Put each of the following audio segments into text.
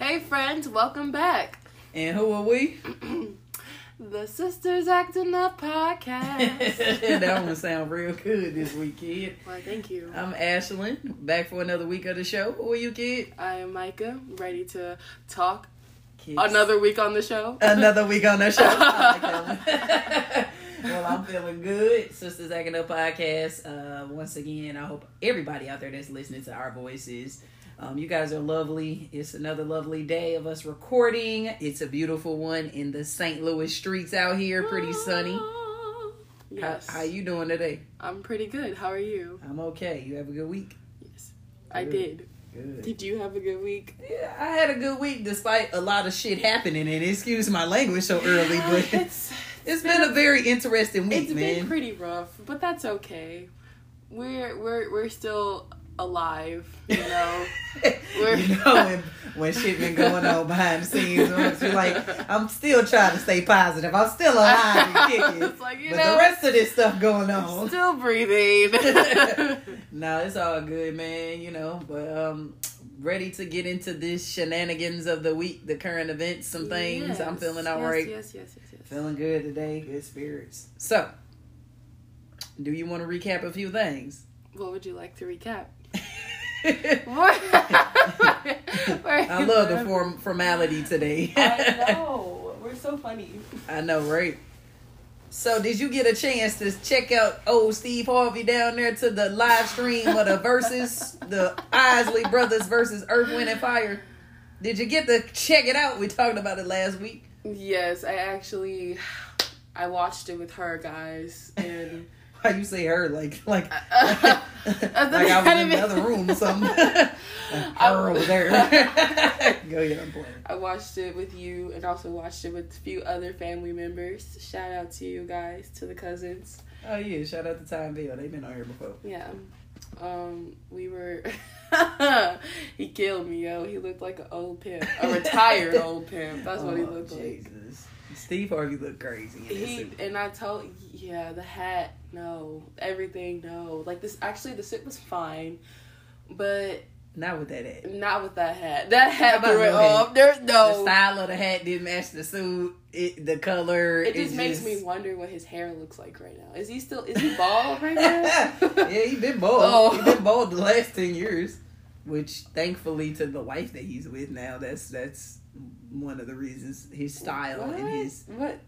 Hey, friends, welcome back. And who are we? The Sisters Acting Up podcast. that one sound real good this week, kid. Why, thank you. I'm Ashlyn, back for another week of the show. Who are you, kid? I am Micah, ready to talk Kids. another week on the show. another week on the show. Like well, I'm feeling good. Sisters Acting Up podcast. Uh, once again, I hope everybody out there that's listening to our voices. Um, you guys are lovely. It's another lovely day of us recording. It's a beautiful one in the St. Louis streets out here. Pretty sunny. Ah, Yes. How, how you doing today? I'm pretty good. How are you? I'm okay. You have a good week. Yes. I did. Good. Did you have a good week? Yeah, I had a good week despite a lot of shit happening. And excuse my language so early, but it's it's been a very interesting week, it's man. been pretty rough, but that's okay. We're we're we're still alive, you know. You know when, when shit been going on behind the scenes, you're like, I'm still trying to stay positive. I'm still alive and kicking. It's like, you but know, the rest of this stuff going on. Still breathing. no, it's all good, man. You know, but um, ready to get into this shenanigans of the week, the current events, some things. I'm feeling all yes, right. Yes, yes, yes, yes. Feeling good today, good spirits. So, do you want to recap a few things? What would you like to recap? I love the form formality today. I know. We're so funny. I know, right? So, did you get a chance to check out old Steve Harvey down there to the live stream of the Verzuz, the Isley Brothers versus Earth, Wind, and Fire? Did you get to check it out? We talked about it last week. Yes, I actually I watched it with her guys and Why you say her like like uh, I uh, uh, like I was in the other room or something? her over there. Go ahead, I'm playing. I watched it with you and also watched it with a few other family members. Shout out to you guys, to the cousins. Oh yeah, shout out to Time Bill. They've been on here before. Yeah. Um, we were he killed me, yo. He looked like an old pimp. A retired old pimp. That's what he Oh, looked like. Steve Harvey looked crazy. He suit. and I told yeah, the hat, no. Everything, no. Like this actually the suit was fine. But Not with that hat. not with that hat. That hat threw it off. There's The style of the hat didn't match the suit. It, the color. It just makes me wonder what his hair looks like right now. Is he still is he bald right now? yeah, he's been bald. Oh. He been bald the last ten years, which thankfully to the wife that he's with now, that's that's one of the reasons his style what? and his. what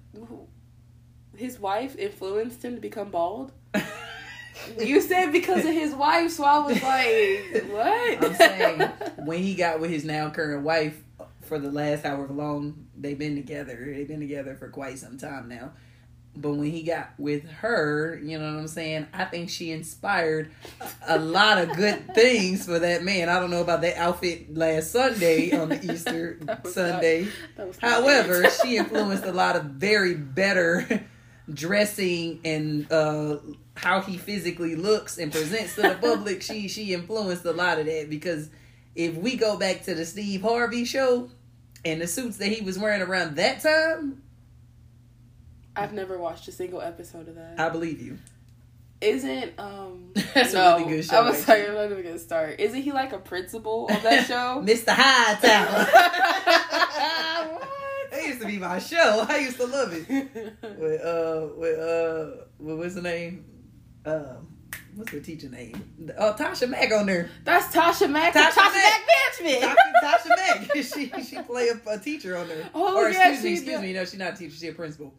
his wife influenced him to become bald? You said because of his wife, so I was like, what? I'm saying when he got with his now current wife for the last however long they've been together, they've been together for quite some time now. But when he got with her, you know what I'm saying? I think she inspired a lot of good things for that man. I don't know about that outfit last Sunday on the Easter Sunday. Not However, she influenced a lot of very better dressing and uh, how he physically looks and presents to the public. she she influenced a lot of that because if we go back to the Steve Harvey show and the suits that he was wearing around that time, I've never watched a single episode of that. I believe you. Isn't um That's a no, really good show, I was actually. sorry, I'm not even gonna start. Isn't he like a principal on that show? Mr. Hightower. What? that used to be my show. I used to love it. With uh with uh what was the name? Um what's the teacher name? Oh Tasha Mack on there. That's Tasha Mack. Tasha Tasha, Mack. Benjamin. Tasha, Tasha Mack. she she play a, a teacher on there. Oh, or yeah, excuse me, she excuse does. me. No, she's not a teacher. She's a principal.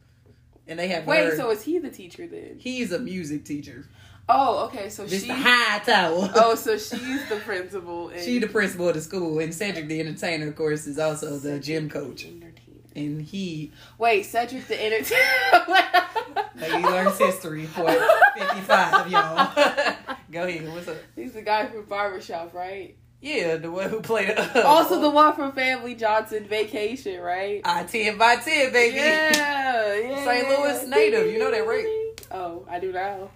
And they have Wait, her. so is he the teacher then? he's a music teacher. Oh, okay. So Mr. she. Hightower. Oh, so she's the principal. And she the principal of the school, and Cedric the entertainer, of course, is also the gym coach. Entertainer. And he Wait, Cedric the entertainer. like, he learns history for fifty five, y'all. Go ahead. What's up? He's the guy from Barbershop, right? Yeah, the one who played. Uh, Also the one from Family Johnson Vacation, right? I ten by ten, baby. Yeah, yeah. St. Louis native, you know that, right? Oh, I do now.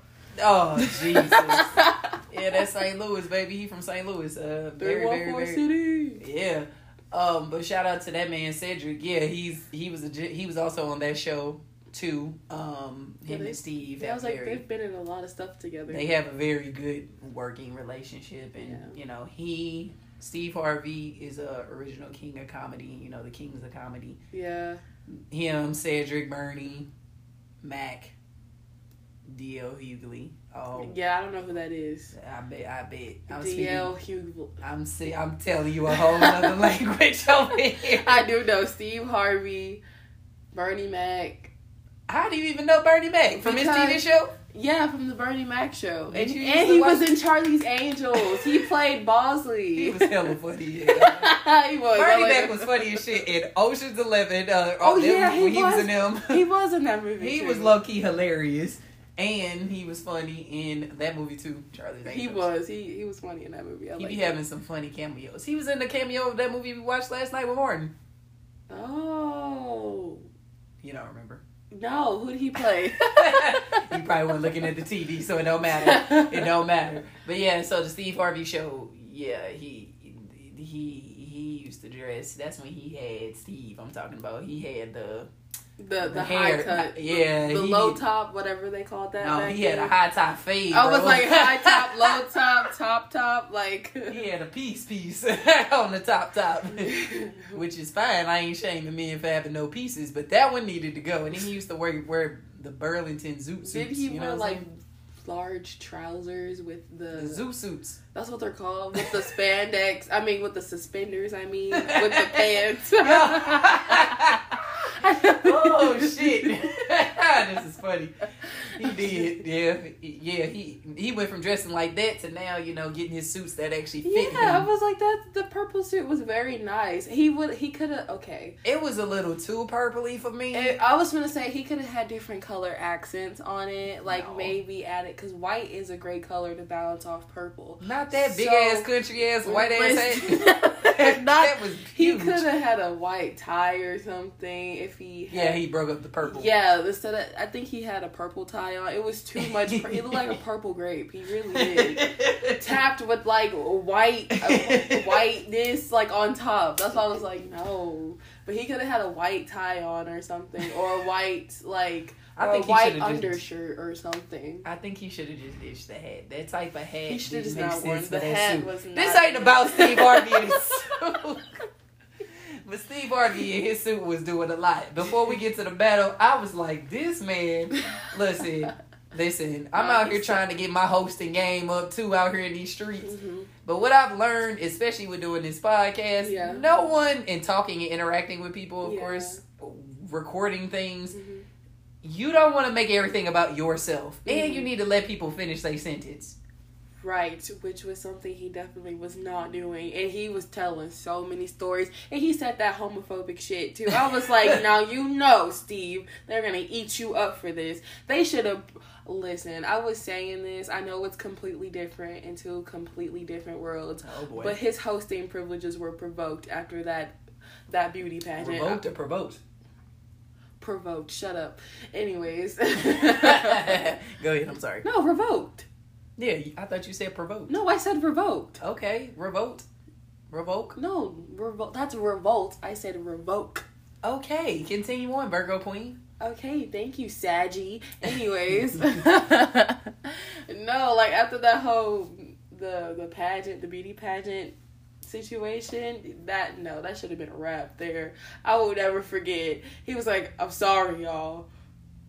Oh Jesus. yeah, that's St. Louis, baby. He from St. Louis. Uh, very, very, very. city. Yeah. Um, but shout out to that man Cedric. Yeah, he's he was a, he was also on that show too. Um, him they- and Steve. I have was like, they've been in a lot of stuff together. they have a very good working relationship, and Yeah. you know he Steve Harvey is a original king of comedy. You know, the kings of comedy. Yeah. Him, Cedric, Bernie, Mac, D.L. Hughley. Oh, Yeah, I don't know who that is. I bet. I bet. I'm DL speaking. Hugh. I'm see. I'm telling you a whole other language over here. I do know Steve Harvey, Bernie Mac. How do you even know Bernie Mac from his TV show? Yeah, from the Bernie Mac show. And, and to he was in Charlie's Angels. He played Bosley. He was hella funny. Yeah. he was. Bernie Mac was funny as shit in Ocean's Eleven. Uh, Oh, them- yeah, he when he was was. in them. He was in that movie. He too. was low key hilarious, and he was funny in that movie too. Charlie's Angels. He was. He he was funny in that movie. I He like be him. having some funny cameos. He was in the cameo of that movie we watched last night with Martin. Oh You don't remember? No! Who did he play? you probably weren't looking at the TV, so it don't matter. It don't matter. But yeah, so the Steve Harvey show, yeah, he he he used to dress. That's when he had Steve. I'm talking about. He had the The the, hair. high cut. Yeah, The he- low top, whatever they called that. No, back he had then. a high top fade. I was bro. like high top, low top, top top, like. He had a piece piece on the top top, which is fine. I ain't shaming men for having no pieces, but that one needed to go. And then he used to wear wear the Burlington zoot suits. Did he you know wear like large trousers with the, the zoot suits? That's what they're called with the spandex. I mean, with the suspenders. I mean, with the pants. oh shit! this is funny. He did, yeah, yeah. He he went from dressing like that to now, you know, getting his suits that actually fit Yeah, I was like that. The purple suit was very nice. He would. He could have. Okay. It was a little too purpley for me. Eh, I was gonna say he could have had different color accents on it, like No. maybe added because white is a great color to balance off purple. Not that big So- ass country ass white ass hat. Not- that was He could have had a white tie or something if he. Had, Yeah, he broke up the purple. Yeah, instead of I think he had a purple tie on. It was too much. he looked like a purple grape. He really did. Tapped with like white uh, whiteness like on top. That's why I was like, no. But he could have had a white tie on or something, or a white like I think a white should've just- undershirt or something. I think he should have just ditched the hat. That type of hat. He should have not worn the hat. Was not This ain't about Steve Harvey and his suit. But Steve Harvey and his suit was doing a lot. Before we get to the battle, I was like, this man, listen, listen, I'm out here trying to get my hosting game up too out here in these streets. Mhm. But what I've learned, especially with doing this podcast, Yeah. no one and talking and interacting with people, of Yeah. course, recording things, Mhm. You don't want to make everything about yourself. And Mhm. you need to let people finish their sentence. Right, which was something he definitely was not doing. And he was telling so many stories. And he said that homophobic shit too. I was like, now you know, Steve, they're going to eat you up for this. They should have. Listen, I was saying this. I know it's completely different in two completely different worlds. Oh boy. But his hosting privileges were provoked after that that beauty pageant. Revoked or provoked? Provoked. Shut up. Anyways. Go ahead, I'm sorry. no, revoked. Yeah, I thought you said provoked. No, I said revoked. Okay, revoked. Revoke. No, revolt. That's revolt. I said revoke. Okay, continue on, Virgo Queen. Okay, thank you, Saggy. Anyways, no, like after that whole the the pageant, the beauty pageant situation, that no, that should have been a wrap there. I will never forget. He was like, "I'm sorry, y'all.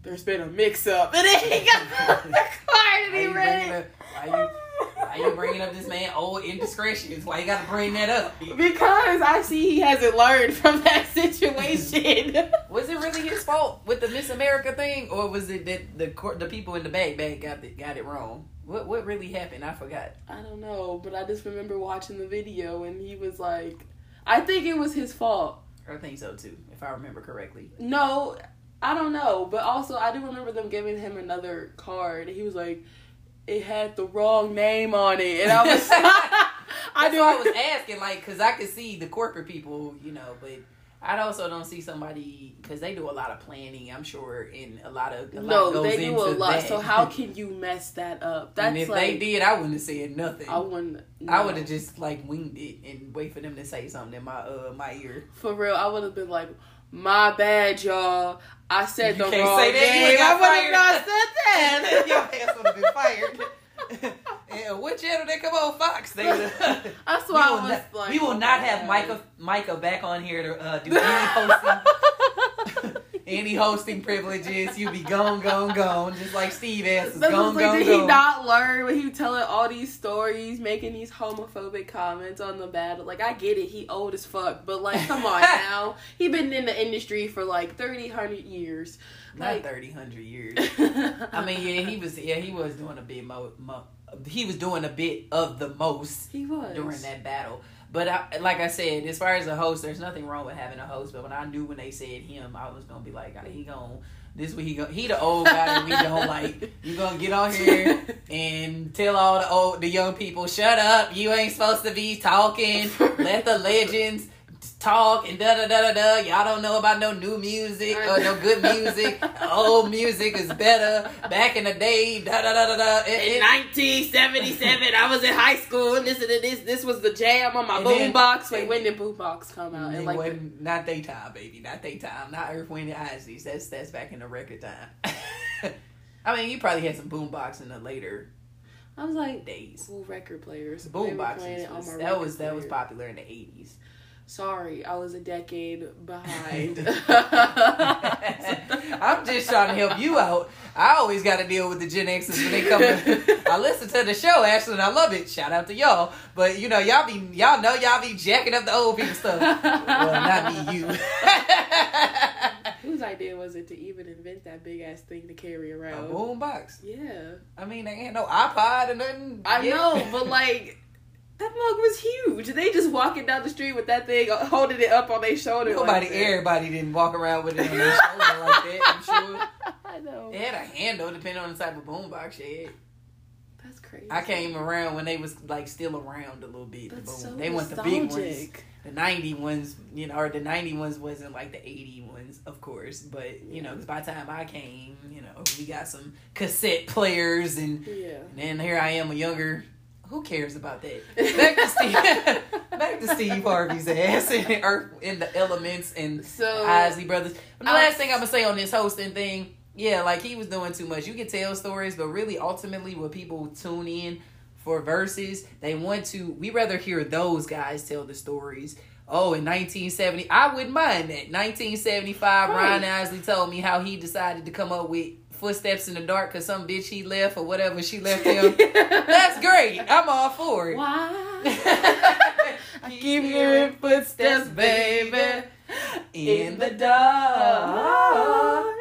There's been a mix up," and then he got the car and he you, read it. up, why, you, why you bringing up this man old indiscretions? Why you got to bring that up? Because I see he hasn't learned from that situation. Was it really his fault with the Miss America thing, or was it that the court, the people in the bag bag got it got it wrong? What what really happened? I forgot. I don't know, but I just remember watching the video and he was like, I think it was his fault. I think so too, if I remember correctly. No, I don't know, but also I do remember them giving him another card. He was like, it had the wrong name on it, and I was, I do. I was asking, like, because I could see the corporate people, you know, but I also don't see somebody because they do a lot of planning. I'm sure, and a lot of a lot no, goes they do a lot. that. So how can you mess that up? That's and if like they did, I wouldn't have said nothing. I wouldn't. I would have just like winged it and wait for them to say something in my uh my ear. For real, I would have been like, my bad, y'all. I said You the wrong say that. Name. I would have not said that. Your ass would have been fired. Hell, what channel they come on? Fox. They, That's why I was not, like, we will not have Micah Micah back on here to uh, do any hosting any hosting privileges. You be gone, gone, gone, just like Steve answers. That's Gone, like, gone, did he not learn when he telling all these stories, making these homophobic comments on the battle? Like, I get it, he old as fuck, but like, come on now, he been in the industry for like 30, 100 years. Not Like- thirty, hundred years. I I mean, yeah, he was. Yeah, he was doing a bit mo, mo He was doing a bit of the most he was during that battle. But I, like I said, as far as a host, there's nothing wrong with having a host. But when I knew when they said him, I was gonna be like, "Ah, he gon' this what he go he the old guy that we don't like. You gonna get on here and tell all the old the young people, shut up, you ain't supposed to be talking. Let the legends talk and da da da da da. Y'all don't know about no new music or no good music. Old music is better. Back in the day, da da da da da. It- In 1977, I was in high school and listening to this. This was the jam on my boombox. Wait, when did boombox come out? And like, wasn't not they time, baby. Not they time. Not Earth, Wind, and Isles. That's that's back in the record time. I mean, you probably had some boombox in the later I was like, days. cool record players. Boomboxes it was, my that was that was popular in the eighties. Sorry, I was a decade behind. I'm just trying to help you out. I always got to deal with the Gen X's when they come. I listen to the show actually, and I love it. Shout out to y'all. But you know, y'all be y'all know y'all be jacking up the old people stuff. well, not me, you. Whose idea was it to even invent that big ass thing to carry around? A around? boombox. Yeah, I mean, they ain't no iPod or nothing. I Yeah. know, but like that mug was huge. They just walking down the street with that thing, uh, holding it up on their shoulder. Nobody, like everybody didn't walk around with it on their shoulder like that. I'm sure I know. they had a handle depending on the type of boombox you had. That's crazy. I came around when they was like still around a little bit. the That's boom. so they want the big ones. The ninety ones, you know, or the ninety ones wasn't like the eighty ones, of course. But you know, because by the time I came, you know, we got some cassette players, and, Yeah. and then here I am, a younger. Who cares about that? Back to Steve. back to Steve Harvey's ass and Earth in the Elements and So Isley Brothers. But the I- last thing I'm gonna say on this hosting thing, yeah, like he was doing too much. You can tell stories, but really, ultimately, when people tune in for Verzuz, they want to. We rather hear those guys tell the stories. Oh, in 1970, I wouldn't mind that. 1975, Ryan Right. Isley told me how he decided to come up with footsteps in the dark because some bitch he left or whatever she left him. That's great. I'm all for it. Why? I keep hearing footsteps, baby. In the dark.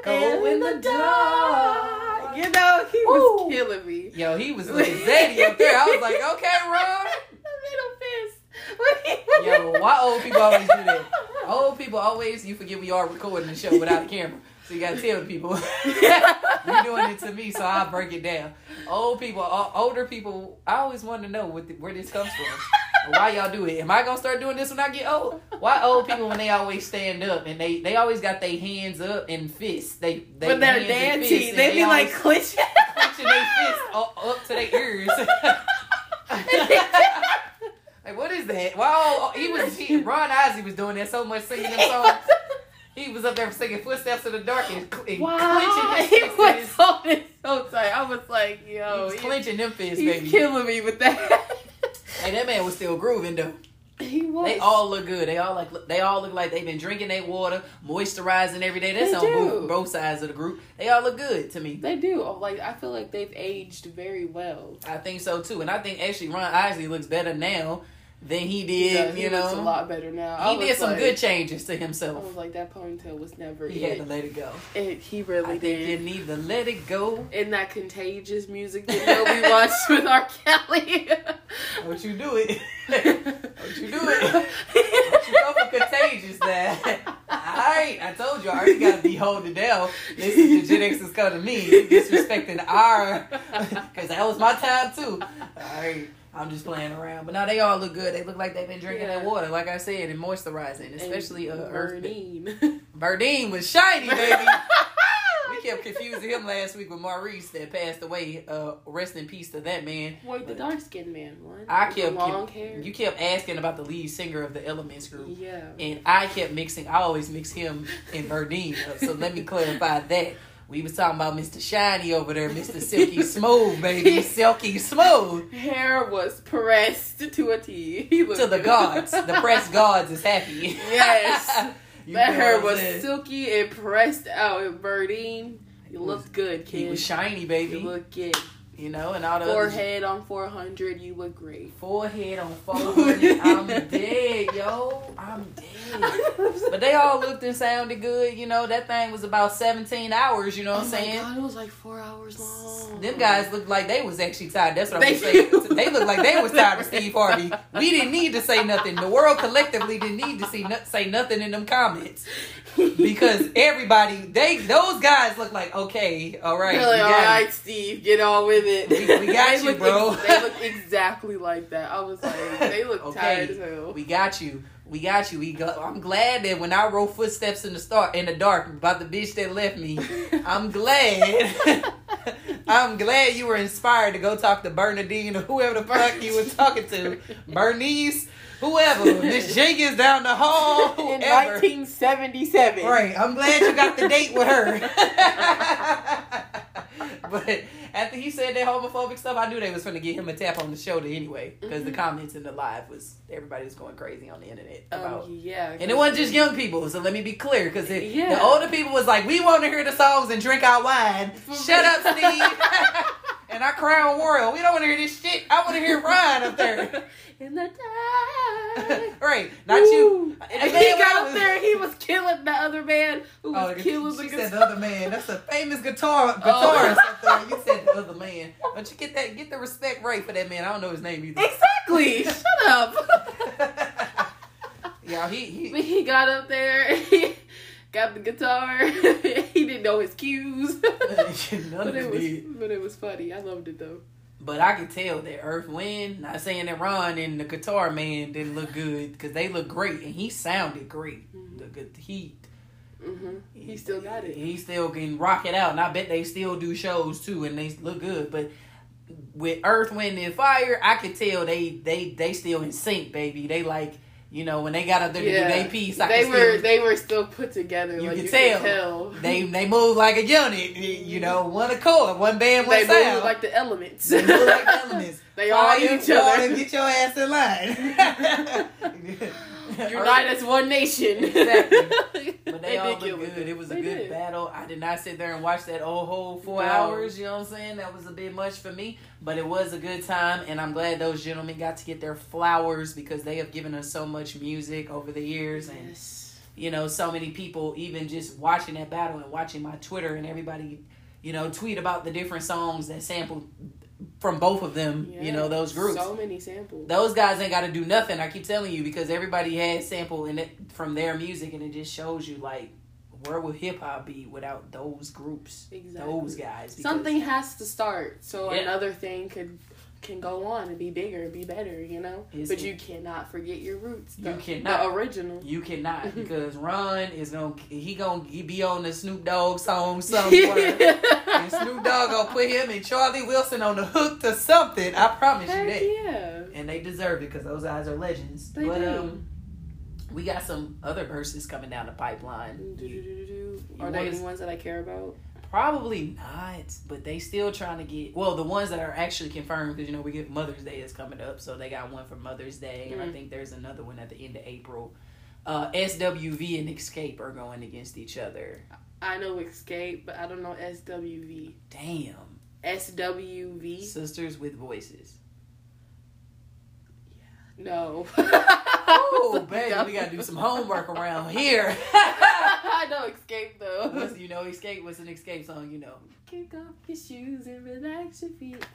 Go in the dark. You know, he was Woo. killing me. Yo, he was looking zaddy up there. I was like, okay, Ron. Yo, why old people always do that? Old people always, you forget we are recording the show without a camera. So you gotta tell the people. You're doing it to me, so I'll break it down. Old people, older people, I always want to know what the, where this comes from. Why y'all do it? Am I gonna start doing this when I get old? Why old people when they always stand up and they they always got their hands up and fists? They, they When they're dancing, they be like clenching. clenching their fists up, up to their ears. like what is that? Wow, he was he, Ron Isley was doing that so much singing them songs. He was up there singing footsteps in the dark and, and Wow, clenching his he was holding so tight. I was like, he yo, was he- clenching them fists, he's baby. killing me with that. Hey, that man was still grooving though. he was. They all look good. They all like they all look like they've been drinking their water, moisturizing every day. That's They on do. both, both sides of the group. They all look good to me. They do. Oh, like I feel like they've aged very well. I think so too, and I think actually Ron Isley looks better now than he did. does. He you know, a lot better now. He did some like- good changes to himself. I was like, that ponytail was never He had to let it go. it. He really I think did. need to let it go. In that contagious music video we watched with R. Kelly. Don't you do it? Don't you do it? Don't you go for contagious now. Alright, I told you I already gotta be holding down. This is the Gen X's come to me. Disrespecting our cause that was my time too. Alright. I'm just playing around. But now they all look good. They look like they've been drinking Yeah. that water, like I said, and moisturizing. Especially uh Earth Verdine. Verdine was shiny, baby. We kept confusing him last week with Maurice that passed away. Uh, rest in peace to that man. Wait, the dark skinned man one. I With the kept hair. you kept asking about the lead singer of the Elements group, Yeah. and I kept mixing. I always mix him and Verdine up. So let me clarify that. We was talking about Mr. Shiny over there, Mr. Silky Smooth, baby. Silky Smooth. Hair was pressed to a T. He looked To the gods. The press gods is happy. Yes. You that hair was saying? silky and pressed out and Verdine. You looked good, kid. He was shiny, You baby. look good. You know, and all the Forehead on 400, you look great. forehead on 400. I'm dead, yo. I'm dead. But they all looked and sounded good. You know, that thing was about 17 hours, you know what oh I'm saying? God, it was like four hours long. Them guys looked like they was actually tired. That's what I'm saying. They looked like they was tired of Steve Harvey. We didn't need to say nothing. The world collectively didn't need to see no, say nothing in them comments because everybody they those guys look like okay, all right, They're like, we all right, Steve, get on with it. We- we got you, bro. ex- they look exactly like that. I was like, they look Okay. tired as hell. We got you. We got you. We go, I'm glad that when I wrote footsteps in the start in the dark about the bitch that left me, I'm glad. I'm glad you were inspired to go talk to Bernadine or whoever the fuck you were talking to. Bernice, whoever. Miss Jenkins down the hall, In whoever. 1977. Right. I'm glad you got the date with her. but after he said that homophobic stuff, I knew they was going to get him a tap on the shoulder anyway. Because the Mhm. comments in the live was everybody was going crazy on the internet about. Um, yeah. and it wasn't just young people, so let me be clear, because the older people was like, "We want to hear the songs and drink our wine." Shut up, Steve. and I crown royal. We don't want to hear this shit. I want to hear Ryan up there. In the dark. right, not you. Woo. And he got was- up there. He was killing the other man who oh, was Oh, killing the she guitar. said the other man. That's a famous guitar Oh. guitarist up there. You said the other man. Don't you get that? Get the respect right for that man. I don't know his name either. Exactly. Shut up. yeah, he he. But he got up there. He got the guitar. he didn't know his cues. But it was, did. but it was funny. I loved it though. But I could tell that Earth Wind, not saying that Ron and the guitar man didn't look good because they look great and he sounded great. Mhm. The good he hmm He still got it. He still can rock it out, and I bet they still do shows too, and they look good. But with Earth, Wind, and Fire, I could tell they they they still in sync, baby. They like you know when they got up there to do their piece, I they were still, they were still put together. You like could you tell. Tell. they they move like a unit, you know, one accord, one band, one they sound. move like the elements. they move like elements. They all Fire, need each other. water, Get your ass in line. Unite as one nation. Exactly. But they, all did look good. It was a good did. battle. I did not sit there and watch that whole whole four No. hours. You know what I'm saying? That was a bit much for me. But it was a good time, and I'm glad those gentlemen got to get their flowers because they have given us so much music over the years, and Yes. you know, so many people even just watching that battle and watching my Twitter and everybody, you know, tweet about the different songs that sampled from both of them. You know, those groups So many samples. those guys ain't got to do nothing. I keep telling you because everybody had sample in it from their music, and it just shows you like where would hip hop be without those groups, Exactly. those guys? Because- Something has to start, so Yeah. another thing could can go on and be bigger and be better. You know, but you cannot forget your roots. You cannot. the original. You cannot because Ron is gonna he gonna be on the Snoop Dogg song somewhere. and Snoop Dogg gonna put him and Charlie Wilson on the hook to something. I promise you that. yeah. And they deserve it because those guys are legends. They but do. um, we got some other Verzuz coming down the pipeline. You Are they any ones that I care about? Probably not, but they still trying to get well the ones that are actually confirmed because you know we get Mother's Day is coming up, so they got one for Mother's Day, and I Mhm. think there's another one at the end of April. Uh, SWV and Xscape are going against each other. I know Xscape, but I don't know SWV. Damn, SWV? sisters with voices. No. Oh, baby, we gotta do some homework around here. I know Xscape though. What's you know Xscape? What's an Xscape song? You know. Kick off your shoes and relax your feet.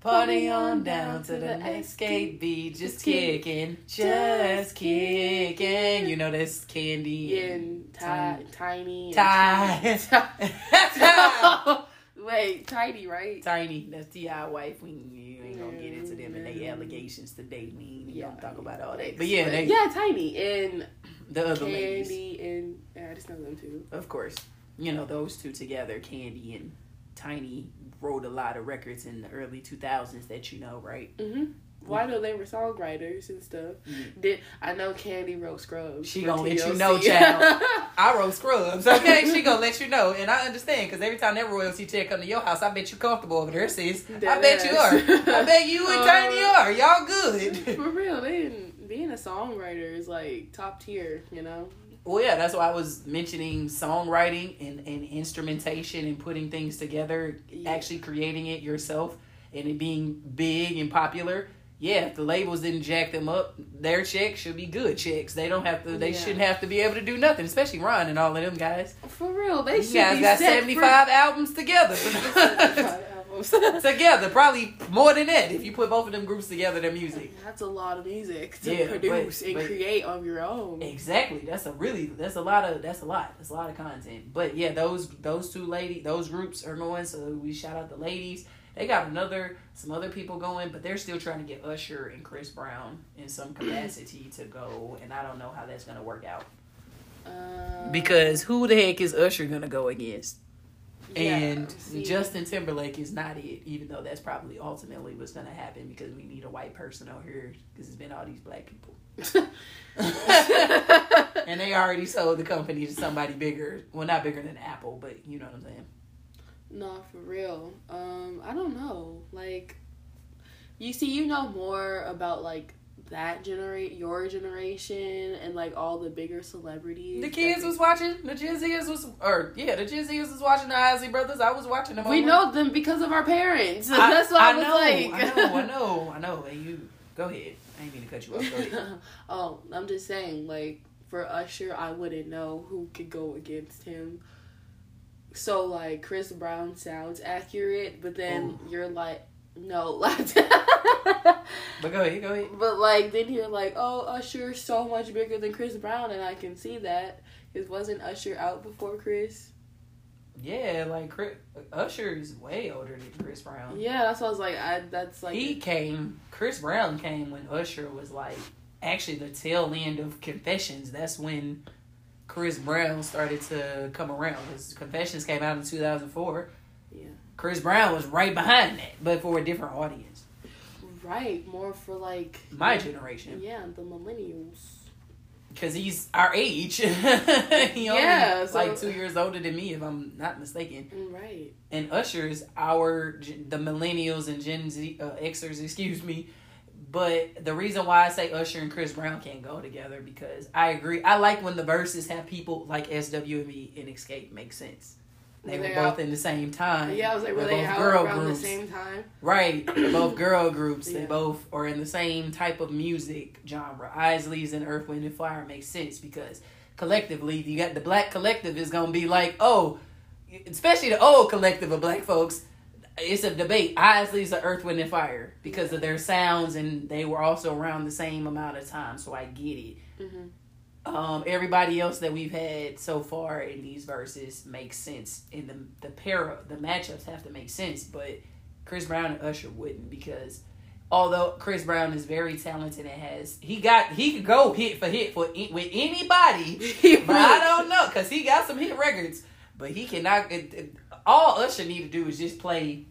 Party on down to the escape beat, just kicking, just kicking. You know this Kandi And ti- tiny. and Ty. Ti- Wait, tiny, right? Tiny, that's T.I. wife. We ain't gonna get into them and they Mm. allegations today. We ain't Yeah. gonna talk about all that. But yeah, they, yeah, tiny and the other ladies, Kandi and I just know them too. of course. You know those two together, Kandi and Tiny, wrote a lot of records in the early two thousands that you know, right? Mm-hmm. Why know they were songwriters and stuff? Mm. Did I know Kandi wrote Scrubs? She gonna let you know, child. I wrote scrubs. Okay, she gonna let you know, and I understand because every time that royalty check come to your house, I bet you comfortable over there, sis. I bet you are. I bet you and Uh, Tiny are. Y'all good. For real, they didn't, being a songwriter is like top tier, you know. Well, yeah, that's why I was mentioning songwriting and, and instrumentation and putting things together, Yeah. actually creating it yourself and it being big and popular. Yeah, if the labels didn't jack them up, their checks should be good checks. They don't have to. They Yeah. shouldn't have to be able to do nothing, especially Ron and all of them guys. For real, they You should guys be got seventy five albums together. together, probably more than that if you put both of them groups together. Their music. That's a lot of music to Yeah, but- produce and but- create on your own. Exactly. That's a really that's a lot of that's a lot. That's a lot of content. But yeah, those those two lady those groups are going. So we shout out the ladies. They got another some other people going, but they're still trying to get Usher and Chris Brown in some capacity to go, and I don't know how that's gonna work out. Uh, Because who the heck is Usher gonna go against? Yeah, and see, Justin Timberlake is not it, even though that's probably ultimately what's gonna happen because we need a white person out here because it's been all these black people. and they already sold the company to somebody bigger. Well, not bigger than Apple, but you know what I'm saying. No, for real. Um, I don't know. Like, you see, you know more about like that generate your generation and like all the bigger celebrities. The kids was watching. The Gen Zers was, or yeah, the Gen Zers was watching the Isley Brothers. I was watching them. We over- know them because of our parents. I- That's why I, was know, like, I know, I know, I know. And you go ahead. I ain't mean to cut you off. Oh, I'm just saying, like for Usher, I wouldn't know who could go against him. So like Chris Brown sounds accurate, but then oh. you're like, no. But go ahead, go ahead. But like then you're like, oh, Usher's so much bigger than Chris Brown, and I can see that. Cause wasn't Usher out before Chris? Yeah, like Chris, Usher is way older than Chris Brown. Yeah, that's what I was like. I that's like he came. Chris Brown came when Usher was like actually the tail end of Confessions. That's when Chris Brown started to come around. His Confessions came out in two thousand four. Chris Brown was right behind that, but for a different audience. right more for like My generation, Yeah, the millennials. because he's our age. he only Yeah, so- like two years older than me, if I'm not mistaken. Right. and Usher's our the millennials and Gen Z uh, Xers, excuse me. But the reason why I say Usher and Chris Brown can't go together because I agree. I like when the Verzuz have people like SWV and Xscape make sense. They Were were both out- in the same time. Yeah, I was like, were They're they both girl around groups. the same time? Right, they're both girl groups. They both are in the same type of music genre. Isley's and Earth, Wind and Fire makes sense because collectively, you got the black collective is gonna be like, oh, especially the old collective of black folks. It's a debate. Isley's are Earth, Wind and Fire because of their sounds, and they were also around the same amount of time. So I get it. hmm Um, everybody else that we've had so far in these Verzuz makes sense. In the the pair the matchups have to make sense, but Chris Brown and Usher wouldn't because although Chris Brown is very talented and has he got he could go hit for hit for with anybody, but I don't know because he got some hit records, but he cannot. It, it, all Usher need to do is just play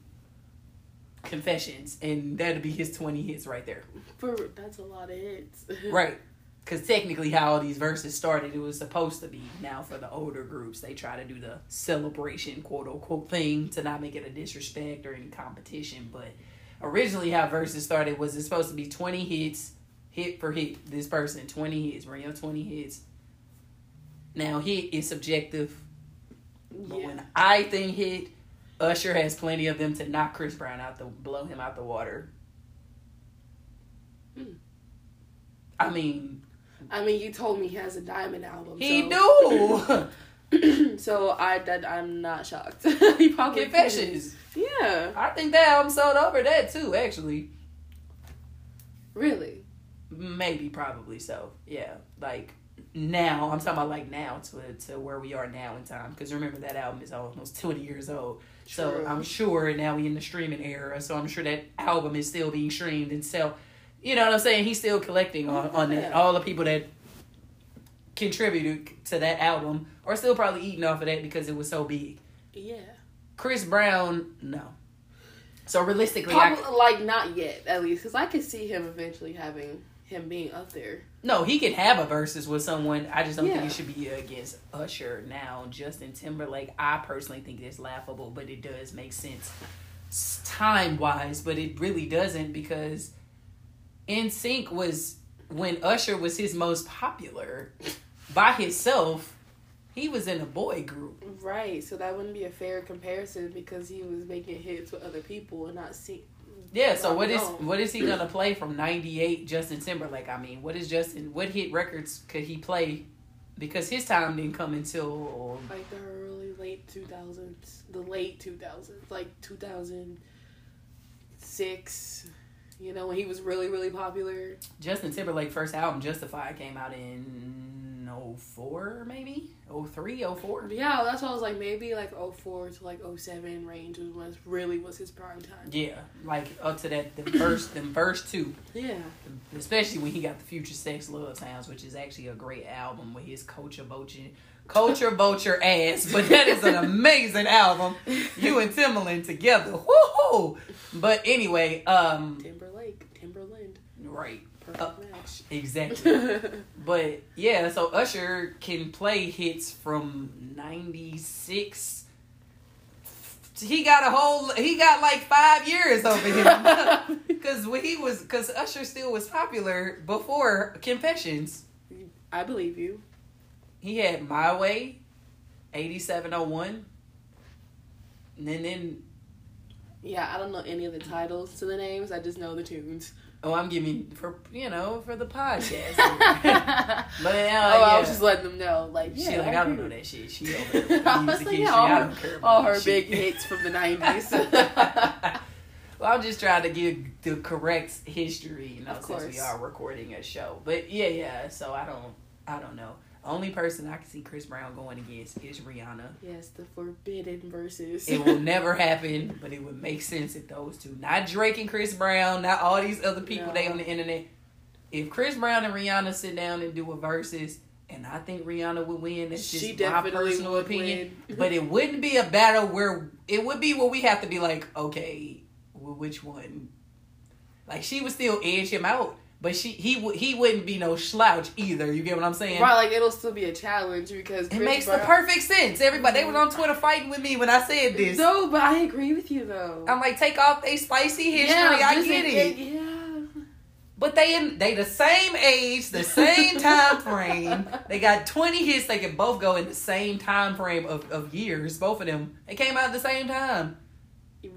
Confessions, and that'll be his twenty hits right there. For that's a lot of hits. Right. Because technically, how all these Verzuz started, it was supposed to be. Now, for the older groups, they try to do the celebration, quote unquote, thing to not make it a disrespect or any competition. But originally, how Verzuz started was it's supposed to be 20 hits, hit for hit. This person, 20 hits, bring your 20 hits. Now, hit is subjective. But Yeah. when I think hit, Usher has plenty of them to knock Chris Brown out the blow him out the water. Hmm. I mean, I mean, you told me he has a diamond album. he so. do. so I that I'm not shocked. he probably Confessions. Yeah. I think that album sold over that too. Actually, Really. maybe probably so. Yeah, like now I'm talking about like now to to where we are now in time. Because remember that album is almost 20 years old. So I'm sure now we in the streaming era. So I'm sure that album is still being streamed and sell. You know what I'm saying? He's still collecting on, on that. All the people that contributed to that album are still probably eating off of that because it was so big. Yeah. Chris Brown, no. So realistically, I, Probably, like not yet, at least, because I could see him eventually having him being up there. no, he can have a versus with someone. I just don't Yeah. think it should be against Usher now. Justin Timberlake, I personally think it's laughable, but it does make sense time wise. But it really doesn't because NSYNC was when Usher was his most popular by himself. He was in a boy group. Right, so that wouldn't be a fair comparison because he was making hits with other people and not see. Yeah, so what is what is he gonna play from '98? Justin Timberlake. I mean, what is Justin? What hit records could he play? Because his time didn't come until like the early late two thousands, the late two thousands, like two thousand six. You know when he was really really popular. Justin Timberlake first album Justify came out in 04 maybe 03 04 Yeah, that's why I was like maybe like 04 to like 07 range was when really was his prime time. Yeah, like up to that the first the first two, Yeah, especially when he got the Future Sex Love Sounds, which is actually a great album with his Culture Vulture Culture Vulture ass, but that is an amazing album. You and Timbaland together, woohoo! But anyway, um, Timbaland, right, perfect Uh, match. exactly. But yeah, so Usher can play hits from '96. He got a whole. He got like five years over him because when he was because Usher still was popular before Confessions. I believe you. He had My Way, eighty seven oh one, and then then Yeah, I don't know any of the titles to the names. I just know the tunes. Oh I'm giving for you know for the podcast. oh, but uh, I yeah. was just letting them know. Like, yeah, she like I don't know that shit. She over there I the was like, yeah, all I her- don't care All her shit. big hits from the nineties. well, I'm just trying to give the correct history, you know, Of since we are recording a show. But yeah, yeah. So I don't, I don't know. Only person I can see Chris Brown going against is Rihanna. yes, the forbidden Verzuz. It will never happen, but it would make sense if those two, not Drake and Chris Brown, not all these other people No. they on the internet. If Chris Brown and Rihanna sit down and do a versus, and I think Rihanna would win. That's just she my personal opinion. But it wouldn't be a battle where it would be where we have to be like, okay, well, which one? Like she would still edge him out, but she he he wouldn't be no slouch either. You get what I'm saying? Right, like it'll still be a challenge because It makes the perfect sense. Everybody they was on mm-hmm. Twitter fighting with me when I said this. No, but I agree with you though. I'm like, take off a spicy history. I just get it. Yeah. But they in they the same age, the same time frame. They got 20 hits. They can both go in the same time frame of, of years. Both of them. They came out at the same time.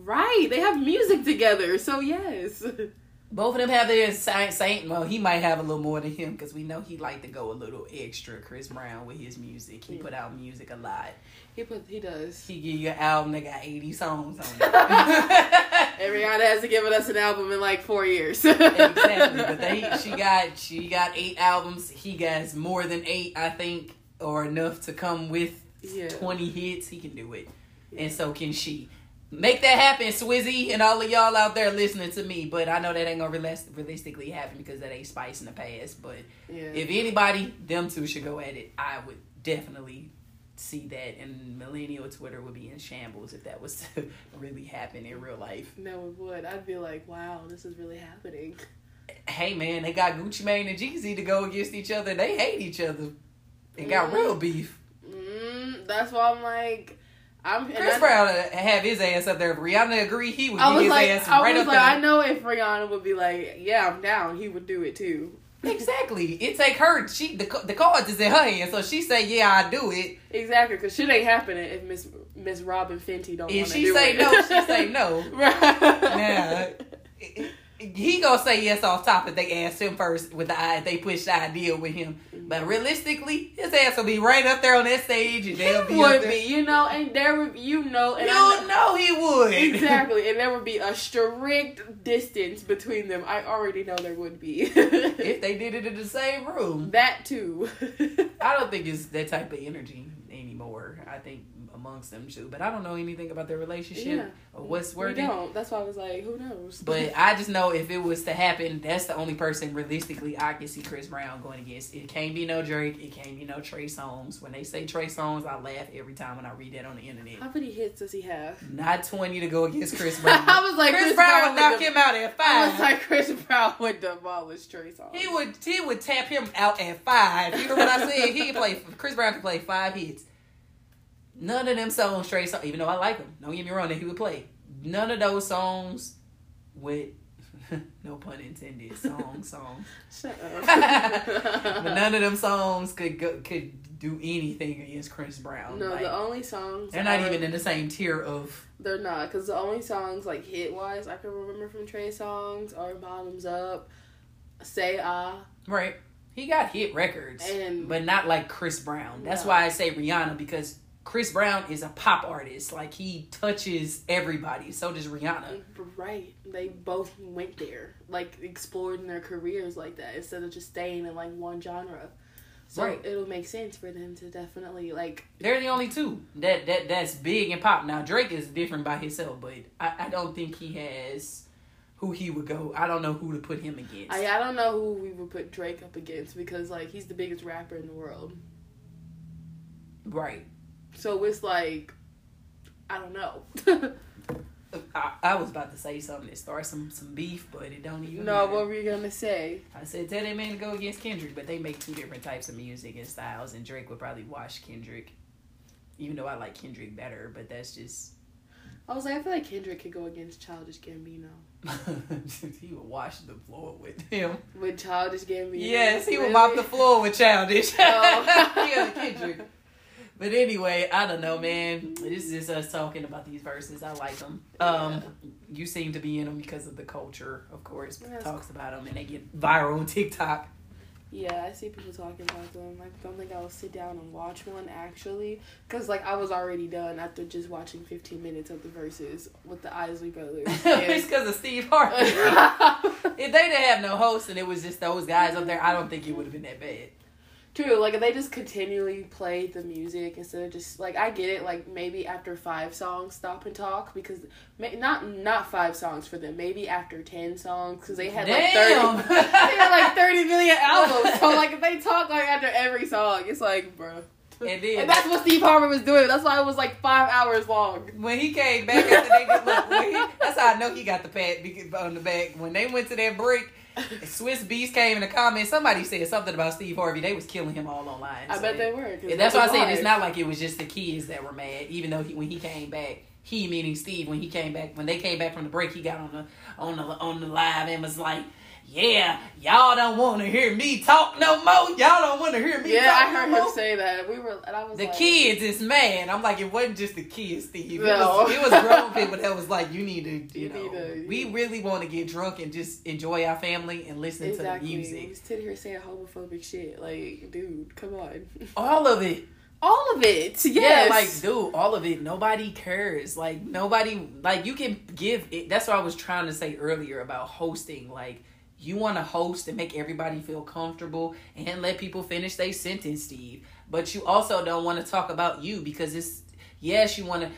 Right, they have music together, so yes. Both of them have their same well, he might have a little more than him because we know he like to go a little extra. Chris Brown with his music, he Yeah. put out music a lot. He put he does. He give you an album that got 80 songs on it. And Rihanna hasn't given us an album in like four years. exactly. But they she got she got eight albums. He got more than eight, I think, or enough to come with Yeah. twenty hits. He can do it, and so can she. Make that happen, Swizzy, and all of y'all out there listening to me. But I know that ain't gonna realis- realistically happen because that ain't Spice in the past. But yeah. if anybody, them two should go at it. I would definitely see that, and millennial Twitter would be in shambles if that was to really happen in real life. no, it would. I'd be like, wow, this is really happening. hey man, they got Gucci Mane and Jeezy to go against each other. They hate each other. It got Mhm. real beef. Mm, that's why I'm like, I'm. Chris Brown have his ass up there. If Rihanna agree, he would I was his like, ass I right was up like, I know if Rihanna would be like, yeah, I'm down, he would do it too. exactly. It take her. She the the cards is in her hand, so she say, "Yeah, I do it." Exactly, because shit ain't happening if Miss Miss Robyn Fenty don't. If she do say it. no, she say no. right. Now, he gonna say yes off top if they asked him first with the eye. They push the idea with him, but realistically, his ass will be right up there on that stage, and they'll be would be, you know, and there would, you know, and You I know, know he would. exactly, and there would be a strict distance between them. I already know there would be. if they did it in the same room. that too. I don't think it's that type of energy anymore. I think amongst them two, but I don't know anything about their relationship Yeah. or what's We working. don't. That's why I was like, who knows? But I just know if it was to happen, that's the only person realistically I can see Chris Brown going against. It can't be no Drake. It can't be no Trey Songz. When they say Trey Songz, I laugh every time when I read that on the internet. how many hits does he have? Not twenty to go against Chris Brown. I was like, Chris, Chris, Brown, would knock him out at five. I was like, Chris Brown would demolish Trey Songz. he would he would tap him out at five. You know what I said? He play. Chris Brown could play five hits. None of them songs Trey Songz, even though I like them, Don't get me wrong, that he would play. None of those songs with no pun intended. Song song. Shut up. but none of them songs could go, could do anything against Chris Brown. No, Like, the only songs they're not are- even in the same tier of. They're not, because the only songs like hit wise I can remember from Trey Songz are "Bottoms Up," "Say Ah," Right. He got hit records, and but not like Chris Brown. That's No. why I say Rihanna because Chris Brown is a pop artist. Like he touches everybody. So does Rihanna. right, they both went there, like explored in their careers like that instead of just staying in like one genre. So Right. it'll make sense for them to definitely like. They're the only two that that that's big in pop. Now Drake is different by himself, but I, I don't think he has who he would go. I don't know who to put him against. I I don't know who we would put Drake up against because like he's the biggest rapper in the world. right. So it's like, I don't know. I, I was about to say something that starts some some beef, but it don't even. no, matter. what were you gonna say? I said tell that man to go against Kendrick, but they make two different types of music and styles, and Drake would probably wash Kendrick. Even though I like Kendrick better, but that's just I was like, I feel like Kendrick could go against Childish Gambino. he would wash the floor with him. With Childish Gambino. Yes, he would mop the floor with Childish. Oh. yeah, Kendrick. But anyway, I don't know, man. This is just us talking about these Verzuz. I like them. Um, you seem to be in them because of the culture, of course. Yes. Talks about them and they get viral on TikTok. Yeah, I see people talking about them. I don't think I will sit down and watch one actually, because like I was already done after just watching 15 minutes of the Verzuz with the Isley brothers. it's because of Steve Harvey. if they didn't have no host and it was just those guys up there, I don't think it would have been that bad. True, like if they just continually played the music instead of just like I get it, like maybe after five songs, stop and talk because may, not not five songs for them, maybe after ten songs because they had like thirty, they had like thirty million albums. So like if they talk like after every song, it's like, bro. And then And that's what Steve Harvey was doing. That's why it was like five hours long. when he came back after they did look, he, that's how I know he got the pat on the back. When they went to that break, Swizz Beatz came in the comments. Somebody said something about Steve Harvey. They was killing him all online. I So bet they were. And that's why I said it's not like it was just the kids that were mad. Even though he, when he came back, he meaning Steve, when he came back, when they came back from the break, he got on the on the on the live and was like, "Yeah, y'all don't want to hear me talk no more. Y'all don't want to hear me. Yeah, I heard no him more." say that. We were, and I was The like, kids is mad. I'm like, it wasn't just the kids, Steve. It, No. was, it was grown people that was like, you need to, you, You know, need to- we really want to get drunk and just enjoy our family and listen Exactly. to the We music. sit here saying homophobic shit. Like, dude, come on. All of it. All of it. Yes. Yeah, like dude, all of it. Nobody cares. Like nobody. Like you can give it. That's what I was trying to say earlier about hosting. Like you want to host and make everybody feel comfortable and let people finish their sentence, Steve. But you also don't want to talk about you because it's. Yes, you want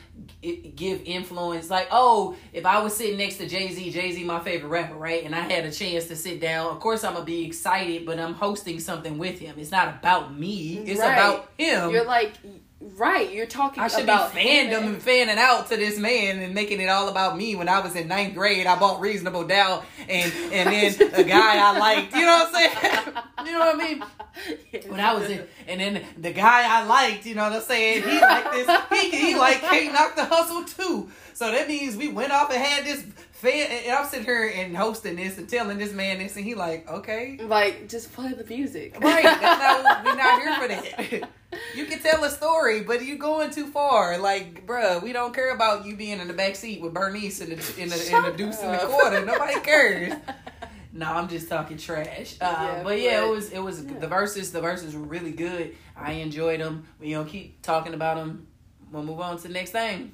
to give influence. Like, oh, if I was sitting next to Jay Z, Jay Z, my favorite rapper, right? And I had a chance to sit down. Of course, I'm gonna be excited, but I'm hosting something with him. It's not about me. It's Right. about him. You're like, right. You're talking I should about be fandom and fanning out to this man and making it all about me. When I was in ninth grade, I bought Reasonable Doubt, and and then a guy I liked. You know what I'm saying? You know what I mean? When I was in, and then the guy I liked, you know what I'm saying? He liked this. He he like Can't Knock the Hustle too. So that means we went off and had this fan. And I'm sitting here and hosting this and telling this man this, and he like, okay, Like, just play the music. Right. Not, we're not here for that. You can tell a story, but you going too far. Like, bruh, we don't care about you being in the back seat with Bernice in the in the, in the deuce in the quarter. Nobody cares. No, I'm just talking trash. Uh, Yeah, but yeah, it was it was yeah. the Verzuz. The Verzuz were really good. I enjoyed them. We gonna keep talking about them. We'll move on to the next thing.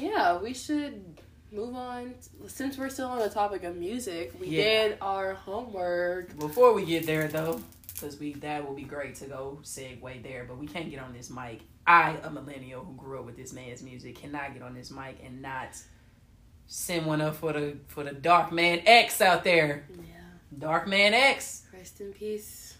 Yeah, we should move on. Since we're still on the topic of music, we Yeah. did our homework. Before we get there, though, because we that will be great to go segue there. But we can't get on this mic. I, a millennial who grew up with this man's music, cannot get on this mic and not send one up for the for the Dark Man X out there. Yeah. Dark Man X. Rest in peace.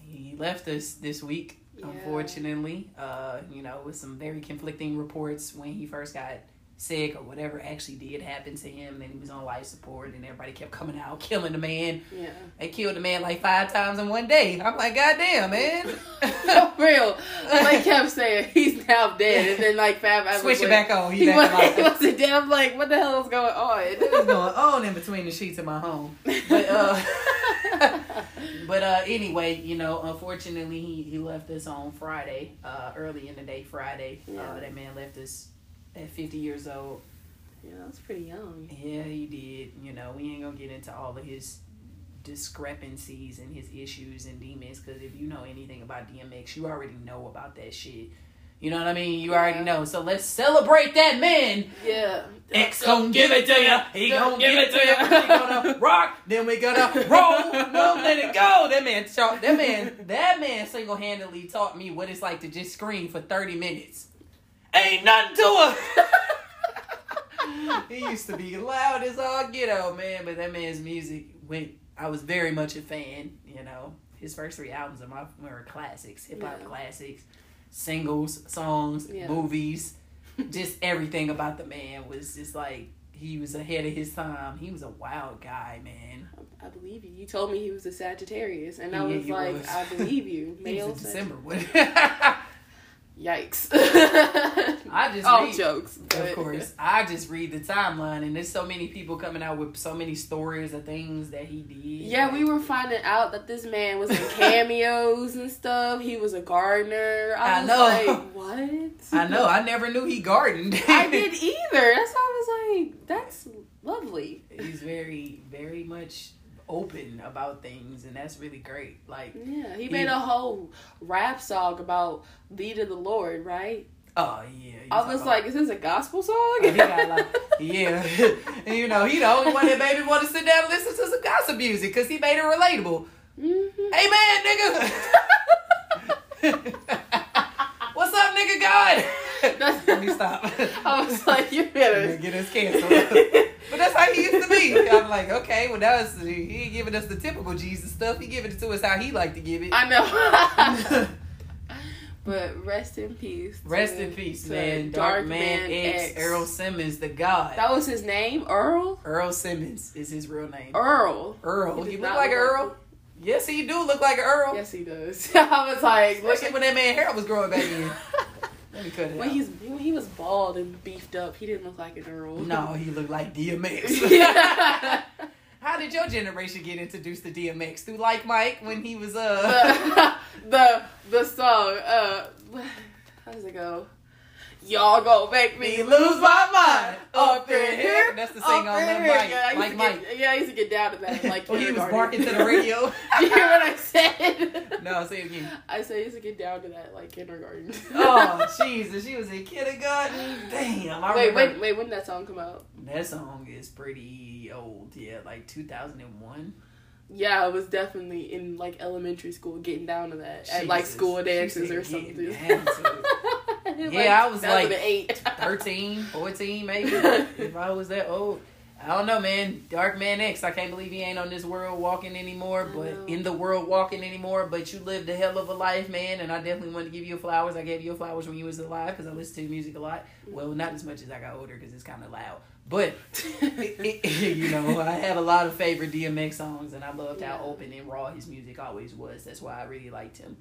He left us this week, Yeah. unfortunately. Uh, you know, with some very conflicting reports when he first got sick or whatever actually did happen to him. and he was on life support, and everybody kept coming out killing the man. Yeah. They killed the man like five times in one day. I'm like, God damn, man. For real. Like kept saying he's now dead, and then like five Abba Switch it was back on. He, He back was, he wasn't dead. I'm like, what the hell is going on? What's going on in between the sheets of my home? But uh, but uh, anyway, you know, unfortunately, he he left us on Friday, uh, early in the day Friday. Yeah. Uh, that man left us at 50 years old. yeah, that's pretty young. Yeah, he did. You know, we ain't gonna get into all of his discrepancies and his issues and demons because if you know anything about DMX, you already know about that shit. You know what I mean? You already know. So let's celebrate that man. Yeah. X gonna give it to you. He gonna give it to you. We gonna rock, then we gonna roll. No, let it go. That man, talk- that man, that man single handedly taught me what it's like to just scream for thirty minutes. Ain't nothing to it. he used to be loud as all get out, man. But that man's music went. I was very much a fan. You know, his first three albums are my were classics, hip hop Yeah. classics, singles, songs, Yeah. movies just everything about the man was just like he was ahead of his time. He was a wild guy, man. I believe you. You told me he was a Sagittarius, and I Yeah, was like, was. I believe you. He Male was a December one. Sag- Yikes. I just all read, jokes, but- of course. I just read the timeline, and there's so many people coming out with so many stories of things that he did. Yeah, we were finding out that this man was in cameos and stuff. He was a gardener. I, I was know. like, what? I know. I never knew he gardened. I did either. That's why I was like, that's lovely. He's very, very much open about things, and that's really great. Like, Yeah, he He- made a whole rap song about lead of the Lord, right? oh yeah. I was about- like, is this a gospel song? Oh, he got like, yeah, you know he the only one that made me want to sit down and listen to some gospel music because he made it relatable. Mhm. Hey man, nigga, what's up, nigga? God, let me stop. I was like, you better. get us canceled. but that's how he used to be. I'm like, okay, well that was he ain't giving us the typical Jesus stuff. He giving it to us how he like to give it. I know. but rest in peace. Rest in peace, man. Dark, Man, X, Earl Simmons, the God. That was his name, Earl. Earl Simmons is his real name. Earl. Earl. He does look like look Earl. Yes, he do look like an Earl. Yes, he does. I was like, look at when that man hair was growing back in. Let me cut it when he's when he was bald and beefed up. He didn't look like an Earl. No, he looked like DMX. Yeah. How did your generation get introduced to DMX? Through Like Mike when he was uh the, the the song. Uh, how does it go? Y'all gonna make me lose my mind up in here. That's the sing on in Lil here. Mike, Yeah, I used Like to Mike. Get, yeah, I used to get down to that. Like when he was barking to the radio. you hear what I said? no, say it again. I said I used to get down to that like kindergarten. Oh Jesus, she was in kindergarten. Damn, I wait, remember. wait, wait. When did that song come out? That song is pretty old. Yeah, like 2001. Yeah, I was definitely in like elementary school getting down to that at like Jesus. school dances or something. Down to it. Yeah, I was, like, 2008. 13, 14 maybe. if I was that old. I don't know, man. Dark Man X. I can't believe he ain't on this world walking anymore, but in the world walking anymore. But you lived a hell of a life, man. And I definitely want to give you flowers. I gave you flowers when you was alive because I listened to your music a lot. Well, not as much as I got older because it's kind of loud. But you know, I have a lot of favorite DMX songs, and I loved how open and raw his music always was. That's why I really liked him.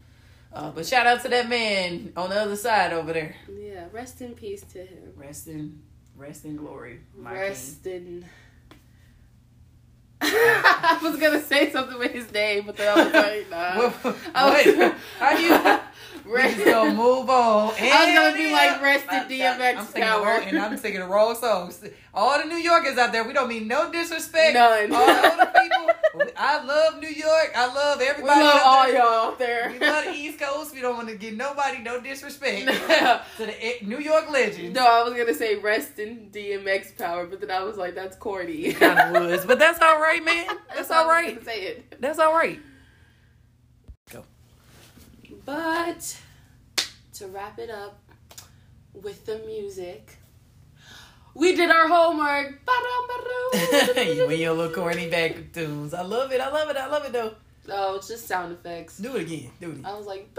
Uh, but shout out to that man on the other side over there. yeah, rest in peace to him. Rest in, rest in glory, my king. Rest in. I was gonna say something with his name, but then I was like, nah. What? I was, Wait, how you? We Rest- just gonna move on. I was gonna be like, rest in I'm DMX power. and I'm singing the wrong songs. All the New Yorkers out there, we don't mean no disrespect. None. All the people, I love New York. I love everybody. we everybody. love out all there. y'all out there. We love the East Coast. We don't want to give nobody no disrespect no, to the eh, New York legends. No, I was gonna say rest in DMX power, but then I was like, that's corny. Kind of was, but that's all right, man. That's why I was Say it. That's all right. But to wrap it up with the music, we did our homework. you and your little corny back tunes. I love it. I love it. I love it though. Oh, it's just sound effects. Do it again. Do it again. I was like,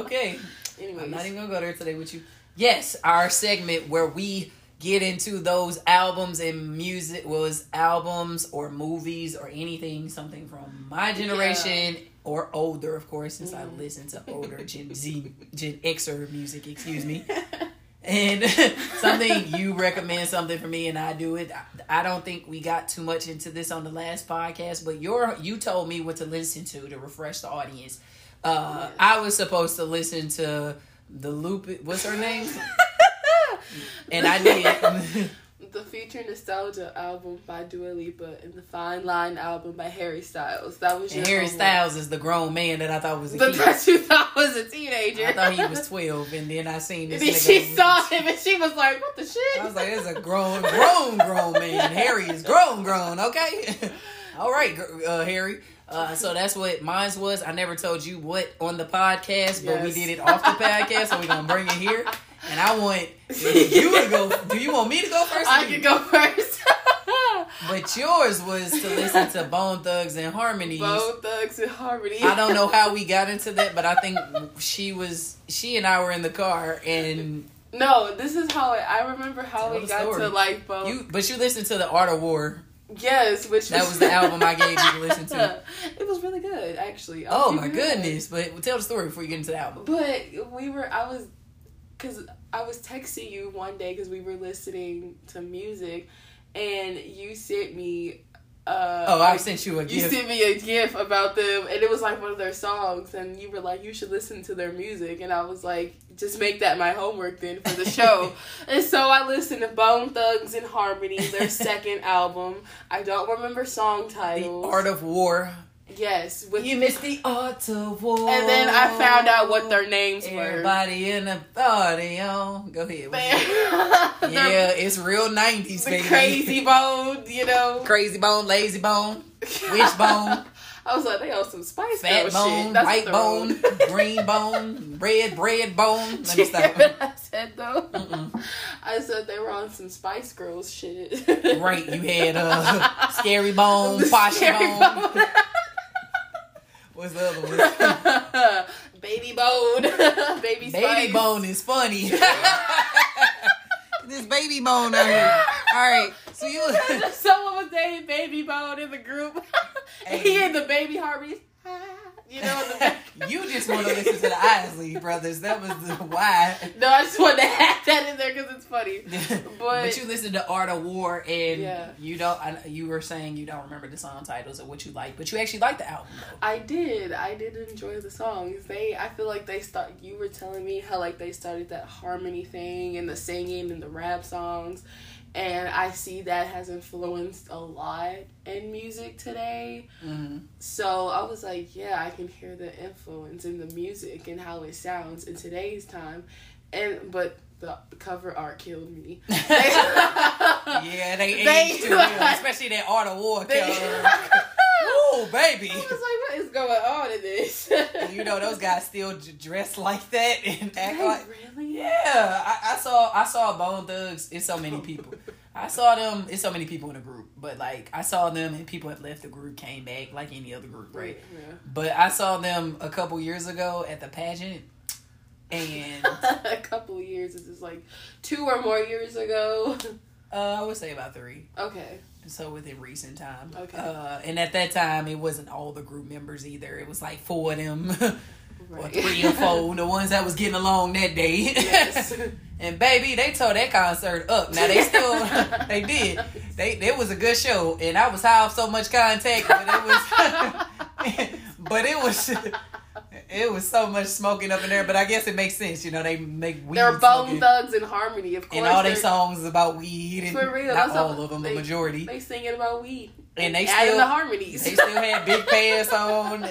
okay. Anyways. I'm not even gonna go there today with you. Yes, our segment where we get into those albums and music was albums or movies or anything, something from my generation or older, of course, since I Mhm. listen to older Gen Z, Gen Xer music, excuse me. And something you recommend something for me and I do it. I- I don't think we got too much into this on the last podcast, but your you told me what to listen to to refresh the audience. Uh, Yes. I was supposed to listen to the loop. What's her name? And I did. the Future Nostalgia album by Dua Lipa and the Fine Line album by Harry Styles. That was your Harry homework. Styles is the grown man that I thought was a But kid. that you thought was a teenager. I thought he was twelve, and then I seen this. she saw him and she was like, "What the shit?" I was like, "This is a grown, grown, grown man. Harry is grown, grown. Okay, all right, uh, Harry." Uh, so that's what mine was. I never told you what on the podcast, but we did it off the podcast, so we're gonna bring it here. And I want you to go. Do you want me to go first? I could go first. But yours was to listen to Bone Thugs and Harmonies. Bone Thugs and Harmony. I don't know how we got into that, but I think she was she and I were in the car and No, this is how it, I remember how Tell we got story. to like Bone. you but you listened to the Art of War. yes, which That was the album I gave you to listen to. it was really good, actually. I'll Oh my goodness! But tell the story before you get into the album. But we were, I was, because I was texting you one day because we were listening to music, and you sent me. Uh, Oh, I like, sent you a You gift. sent me a gif about them, and it was like one of their songs, and you were like, "You should listen to their music," and I was like, "Just make that my homework then for the show." and so I listened to Bone Thugs and Harmony, their second album. I don't remember song The titles. Art of War. Yes, with You missed the Art of War. and then I found out what their names were. Everybody in the party on. Go ahead. Yeah, it's real nineties, the baby. crazy bone, you know. Krayzie Bone, Layzie Bone, wishbone. I was like, they on some Spice fat bone, shit. White bone, green bone, red bread bone. Let me stop. I said though. Mm-mm. I said they were on some Spice Girls shit. Right, you had uh, scary bone, scary bone. bone. What's the other one? Baby bone. Baby Baby Spice. bone is funny. this baby bone out here. All right, so you. Someone was dating Baby Bone in the group. and he had the baby harmonies. You know, the you just want to listen to the Isley brothers. That was the why. No, I just wanted to add that in there because it's funny. but, you listened to Art of War, and Yeah. you don't. I, you were saying you don't remember the song titles or what you like, but you actually like the album though. I did. I did enjoy the songs. They I feel like they start you were telling me how like they started that harmony thing and the singing and the rap songs. And I see that has influenced a lot in music today. Mm-hmm. So I was like, yeah, I can hear the influence in the music and how it sounds in today's time. And but the cover art killed me. Yeah, they, They- aged too especially that Art of War cover. Ooh, baby. I was like, what is going on in this? you know those guys still dress like that and act They like. really? Yeah, I, I saw I saw Bone Thugs. It's so many people. I saw them. It's so many people in the group, but like I saw them and people have left the group, came back like any other group, right? Yeah. But I saw them a couple years ago at the pageant, and a couple years. This is like two or more years ago. uh, I would say about three. Okay. So within recent time. Okay. Uh, and at that time, it wasn't all the group members either. It was like four of them, or three or four, the ones that was getting along that day. Yes. and baby, they tore that concert up. Now they still, they did. They it was a good show, and I was high off so much contact, but it was, but it was, it was so much smoking up in there, but I guess it makes sense. You know, they make weed. They're Bone smoking. Thugs in Harmony, of course. And all their songs is about weed, and For real, not all of them, they- the majority. They singing about weed. And they adding still- the harmonies. They still had Big Pass on. Uh,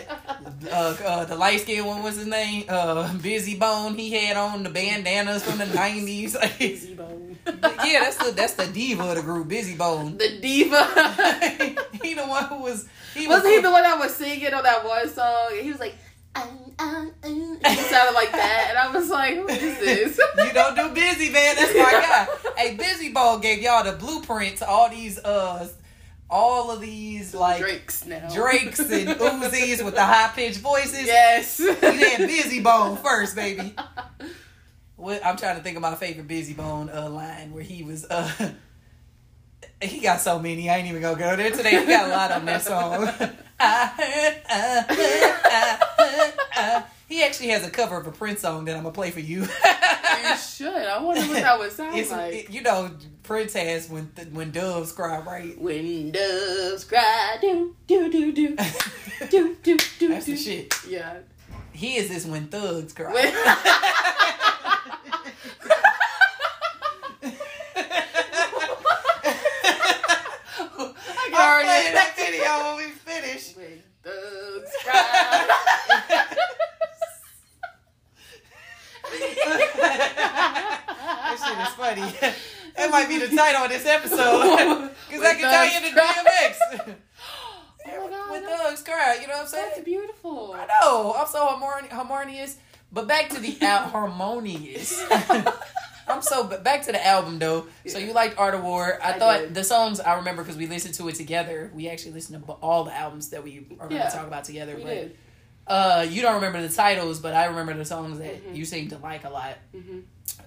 uh, the light skinned one was his name. Uh, Bizzy Bone. He had on the bandanas from the nineties. Bizzy Bone. yeah, that's the that's the diva of the group, Busy Bone. The diva. he the one who was. He was Wasn't he the one that was singing on that one song? And he was like, um, um, um. He sounded like that, and I was like, "Who is this?" You don't do busy, man. That's my guy. Hey, Bizzy Bone gave y'all the blueprint to all these uh all of these like Drakes now. Drakes and Uzis with the high pitched voices. Yes. You had Bizzy Bone first, baby. What I'm trying to think of my favorite Bizzy Bone uh, line where he was uh he got so many. I ain't even gonna go there today. He got a lot on that song. I- He actually has a cover of a Prince song that I'm gonna play for you. You should. I wonder what that would sound It's, like. it- you know, Prince has when when doves cry, right? when doves cry, do do do do do do do. That's do. the shit. Yeah. He is this when thugs cry. When- I can already- that video when we finish. when doves cry. That shit is funny. That might be the title of this episode. Because I can tell you the. DMX. Oh my God, When that's- thugs cry, you know what I'm saying? That's beautiful. I know. I'm so harmoni- harmonious. But back to the al- harmonious. I'm so but back to the album though. So you liked Art of War. I, I thought did. the songs I remember because we listened to it together. We actually listened to all the albums that we are going to Yeah. talk about together. We but did. Uh, you don't remember the titles, but I remember the songs that Mhm. you seem to like a lot. hmm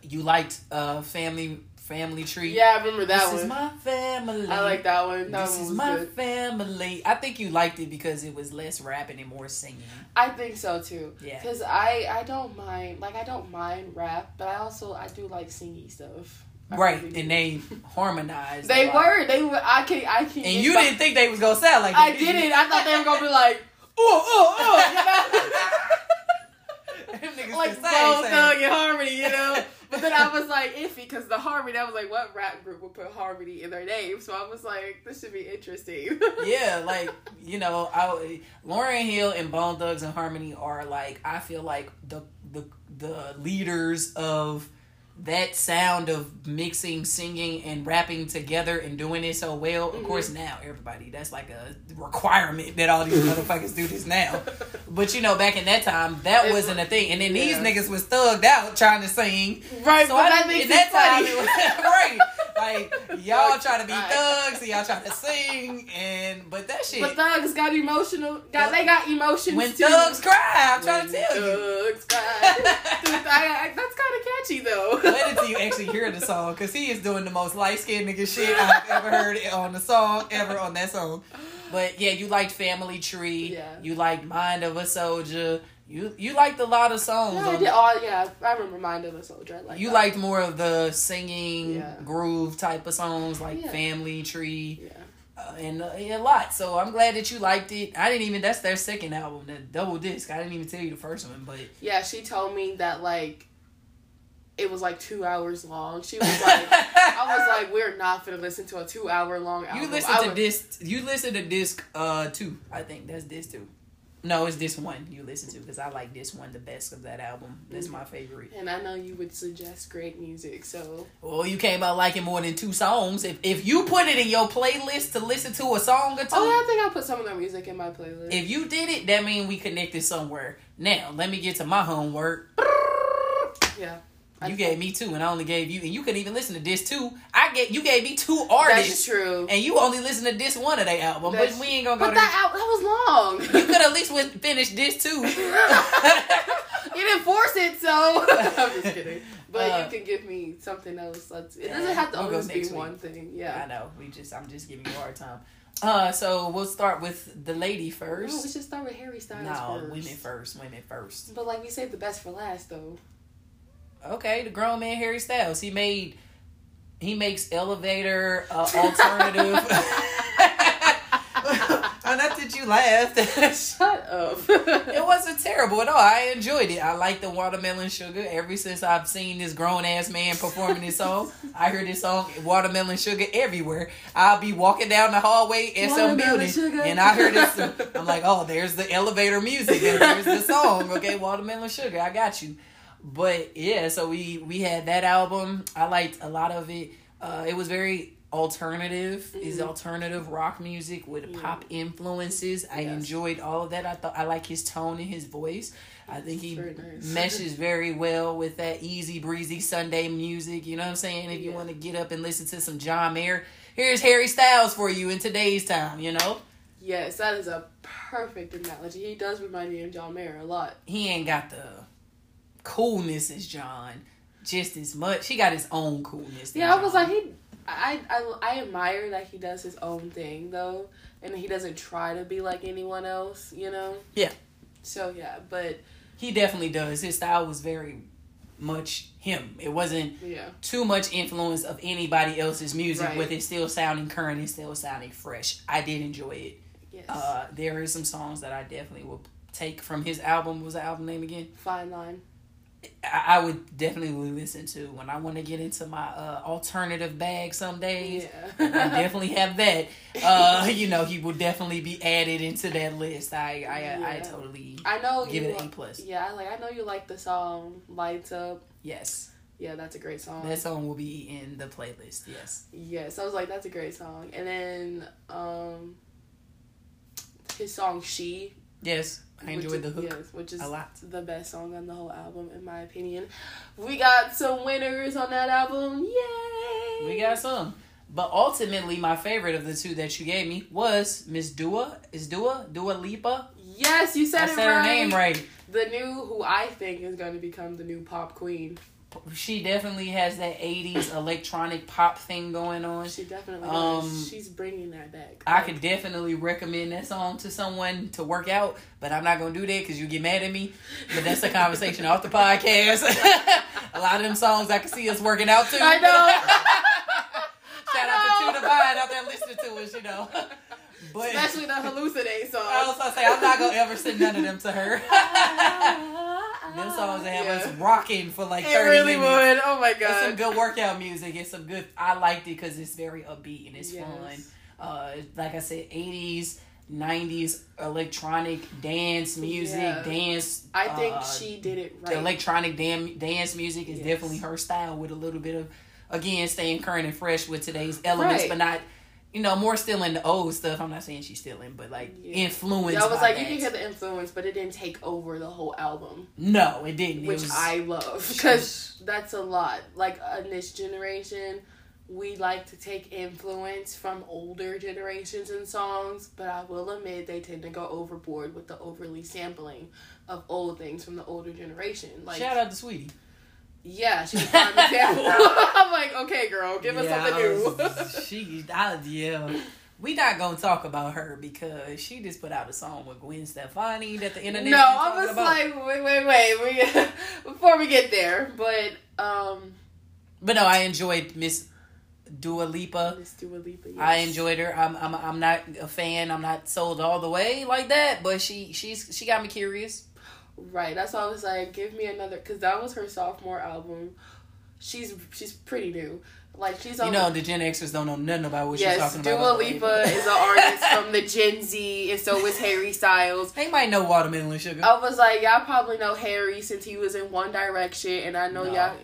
You liked uh, Family Family Tree. Yeah, I remember that this one. is my family. I like that one. That This one is my good. family. I think you liked it because it was less rapping and more singing. I think so too. Yeah. Cause I I don't mind like I don't mind rap, but I also I do like singing stuff. I Right, really and they harmonized. they were they were I can't. I can't. and you didn't think they was gonna sound like I didn't. I thought they were gonna be like oh oh oh, Them you niggas know, like Bone. Thug and Harmony, you know. But then I was like iffy because the Harmony. I was like, what rap group would put Harmony in their name? So I was like, this should be interesting. Yeah, like you know, I, Lauryn Hill and Bone Thugs and Harmony are like I feel like the the the leaders of that sound of mixing, singing, and rapping together and doing it so well. Of Mhm. course, now everybody that's like a requirement that all these motherfuckers do this now. But you know, back in that time, that It- wasn't a thing. And then yeah. these niggas was thugged out trying to sing. right, So I that in that time, was, right? Like y'all Thugs trying to be cry. thugs, and y'all trying to sing, and but that shit. But thugs got emotional. Got they got emotions when too. thugs cry, I'm trying When to tell you. Thugs cry. Dude, I, I, that's kind of catchy though. Wait until you actually hear the song, cause he is doing the most light skinned nigga shit I've ever heard on the song, ever on that song. But yeah, you liked Family Tree. Yeah. You liked Mind of a Soldier. You you liked a lot of songs. Yeah, I did all. Yeah, I remember Mind of a Soldier. I like you that. liked more of the singing Yeah. groove type of songs, like Yeah. Family Tree. Yeah. uh, and uh, a lot. So I'm glad that you liked it. I didn't even. That's their second album, the double disc. I didn't even tell you the first one, but Yeah, she told me that like it was like two hours long. She was like, I was like, we're not gonna listen to a two hour long album. you listen to would- disc. You listen to disc uh two. I think that's disc two. No, it's this one you listen to because I like this one the best of that album. That's mm. my favorite. and I know you would suggest great music, so Well, you came out liking more than two songs. If if you put it in your playlist to listen to a song or two, oh, yeah, I think I put some of their music in my playlist. if you did it, that means we connected somewhere. Now let me get to my homework. yeah, You gave me two, and I only gave you, and you couldn't even listen to this two. I get you gave me two artists. That's true. and you only listened to this one of their album. That's- but we ain't gonna go But to. that out that was long. you could at least finish this too. you didn't force it, so I'm just kidding. But Uh, you can give me something else. Let's. It doesn't have to we'll always be week. one thing. Yeah, I know. We just, I'm just giving you a hard time. Uh, so we'll start with the lady No, we first. should start with Harry Styles No, first. women first. Women first. But like we saved the best for last, though. Okay, the grown man Harry Styles. He made, he makes elevator uh, alternative. oh, not that you laughed. Shut up. it wasn't terrible at all. I enjoyed it. I like the watermelon sugar. Ever since I've seen this grown ass man performing this song, I heard this song watermelon sugar everywhere. I'll be walking down the hallway in some building, sugar. and I heard this. I'm like, oh, there's the elevator music, and there's the song. Okay, watermelon sugar. I got you. But yeah, so we we had that album. I liked a lot of it. Uh, it was very alternative. Is alternative rock music with Mm-hmm. Yeah. pop influences. I Yes. enjoyed all of that. I thought I like his tone and his voice. I think he Very nice. meshes very well with that easy breezy Sunday music. You know what I'm saying? If you want to get up and listen to some John Mayer, here's Harry Styles for you in today's time. You know yes, that is a perfect analogy. He does remind me of John Mayer a lot. he ain't got the coolness as John. Just as much, he got his own coolness. Yeah, I was like, he. I, I I admire that he does his own thing though, and he doesn't try to be like anyone else. You know. Yeah. So yeah, but he definitely does. His style was very much him. It wasn't yeah, too much influence of anybody else's music, Right. with it still sounding current and still sounding fresh. I did enjoy it. yes. Uh, there is some songs that I definitely will take from his album. What was the album name again? Fine line. I, I would definitely listen to when I want to get into my uh, alternative bag some days. I definitely have that. Uh, you know, he will definitely be added into that list. I I, I Yeah. totally I know give you. it an A plus. Yeah, like I know you like the song "Lights Up." Yes, Yeah, that's a great song. that song will be in the playlist. Yes. Yes, I was like, that's a great song. And then um his song "She." Yes, I enjoyed the is- hook Yes, which is a lot. the best song on the whole album, in my opinion. We got some winners on that album. Yay! We got some. But ultimately, my favorite of the two that you gave me was Miss Dua. Is Dua? Dua Lipa? Yes, you said I it said right. her name right. The new, who I think is going to become the new pop queen. She definitely has that 80s electronic pop thing going on. She definitely Um, does. She's bringing that back. I could definitely recommend that song to someone to work out, but I'm not gonna do that because you get mad at me. But that's a conversation off the podcast. a lot of them songs I can see us working out to. I know. Shout I out to. Tuna Vine out there listening to us, you know. But Especially the hallucinate song. I was gonna say I'm not gonna ever send none of them to her. Them songs that have us rocking for like It 30 really minutes. would. Oh my god. It's some good workout music. It's some good. I liked it because it's very upbeat and it's Yes. fun. Uh, like I said, eighties, nineties electronic dance music, Yeah. dance. I think uh, she did it right. electronic dam- dance music is Yes. definitely her style with a little bit of again staying current and fresh with today's elements, Right. but not. You know, more still in the old stuff. I'm not saying she's still in, but like Yeah. influenced. Yeah, I was like, you that. can hear the influence, but it didn't take over the whole album, No, it didn't. It which was- I love because that's a lot. Like in this generation, we like to take influence from older generations and songs, but I will admit they tend to go overboard with the overly sampling of old things from the older generation. Like, Shout out to Saweetie. Yeah, she's a prime example. I'm like, okay, girl, give us Yeah, something I new. she, I, yeah. We not gonna talk about her because she just put out a song with Gwen Stefani that the internet. No, I was like, wait, wait, wait. We, before we get there, but um, but no, I enjoyed Miss Dua Lipa. Miss Dua Lipa. Yes. I enjoyed her. I'm, I'm, I'm not a fan. I'm not sold all the way like that, but she, she's, she got me curious. Right. That's why I was like, give me another, because that was her sophomore album. She's she's pretty new. Like she's on. You know, the Gen Xers don't know nothing about what she's yes, talking Dua about. Lipa is an artist from the Gen Z, and so is Harry Styles. They might know Watermelon Sugar. I was like, y'all probably know Harry since he was in One Direction, and I know No. y'all.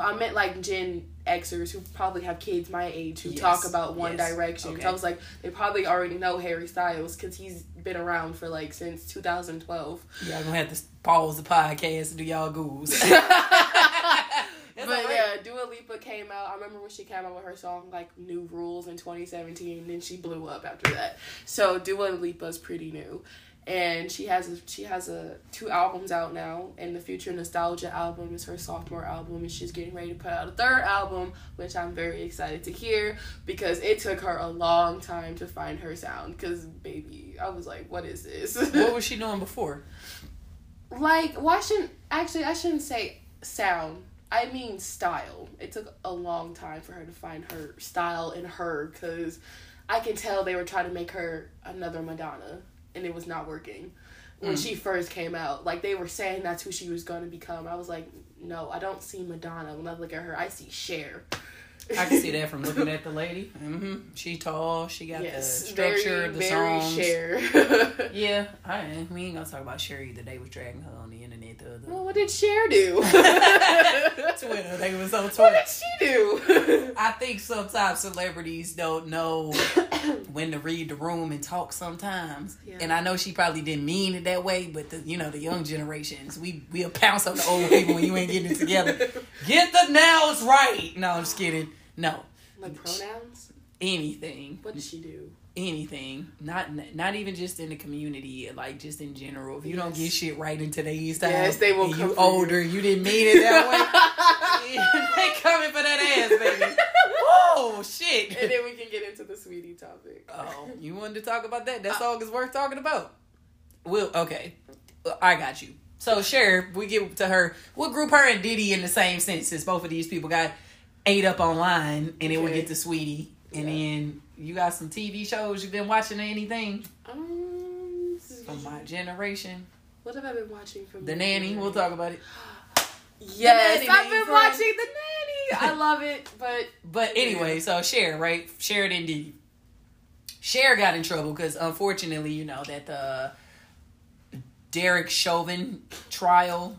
I meant like Gen Xers who probably have kids my age who Yes, talk about One yes, Direction. okay. So I was like, they probably already know Harry Styles because he's been around for like since 2012. Y'all gonna have to pause the podcast and do y'all googles. But right. yeah, Dua Lipa came out. I remember when she came out with her song like "New Rules" in 2017, and then she blew up after that. So Dua Lipa's pretty new, and she has a, she has a two albums out now. And the Future Nostalgia album is her sophomore album, and she's getting ready to put out a third album, which I'm very excited to hear because it took her a long time to find her sound. Because baby, I was like, what is this? what was she doing before? like why shouldn't actually I shouldn't say sound. I mean style. It took a long time for her to find her style in her cuz I can tell they were trying to make her another Madonna, and it was not working. When Mm. she first came out, like they were saying that's who she was going to become. I was like, no, I don't see Madonna. When I look at her, I see Cher. I can see that from looking at the lady. hmm She tall. She got yes, the structure, very, the very songs. Cher. Yeah, I ain't. We ain't gonna talk about Sherry either. They was dragging her on the internet the other. well, what did Cher do? Twitter. They was on Twitter. What did she do? I think sometimes celebrities don't know when to read the room and talk sometimes. Yeah. And I know she probably didn't mean it that way, but the you know the young generations, we we'll pounce on the old people when you ain't getting it together. Get the nails right. No, I'm just kidding. No, like pronouns? anything, What did she do? anything. Not not even just in the community, like just in general. If you don't get shit right in today's time, Yes, they will come you for you. older, you didn't mean it that way. they coming for that ass, baby. Oh shit. and then we can get into the Saweetie topic. Oh, you wanted to talk about that? That song uh, is worth talking about. Well, okay, I got you. So, Cher, we get to her. We'll group her and Diddy in the same sense, since both of these people got ate up online, and we'll Okay. get to Saweetie, and Yeah. then you got some TV shows you've been watching or anything Um, from my generation. what have I been watching from The nanny. generation? We'll talk about it. Yes, I've been friend. watching the nanny. I love it, but But anyway, so Cher, right? Cher and Diddy. Cher got in trouble because unfortunately, you know that the Derek Chauvin trial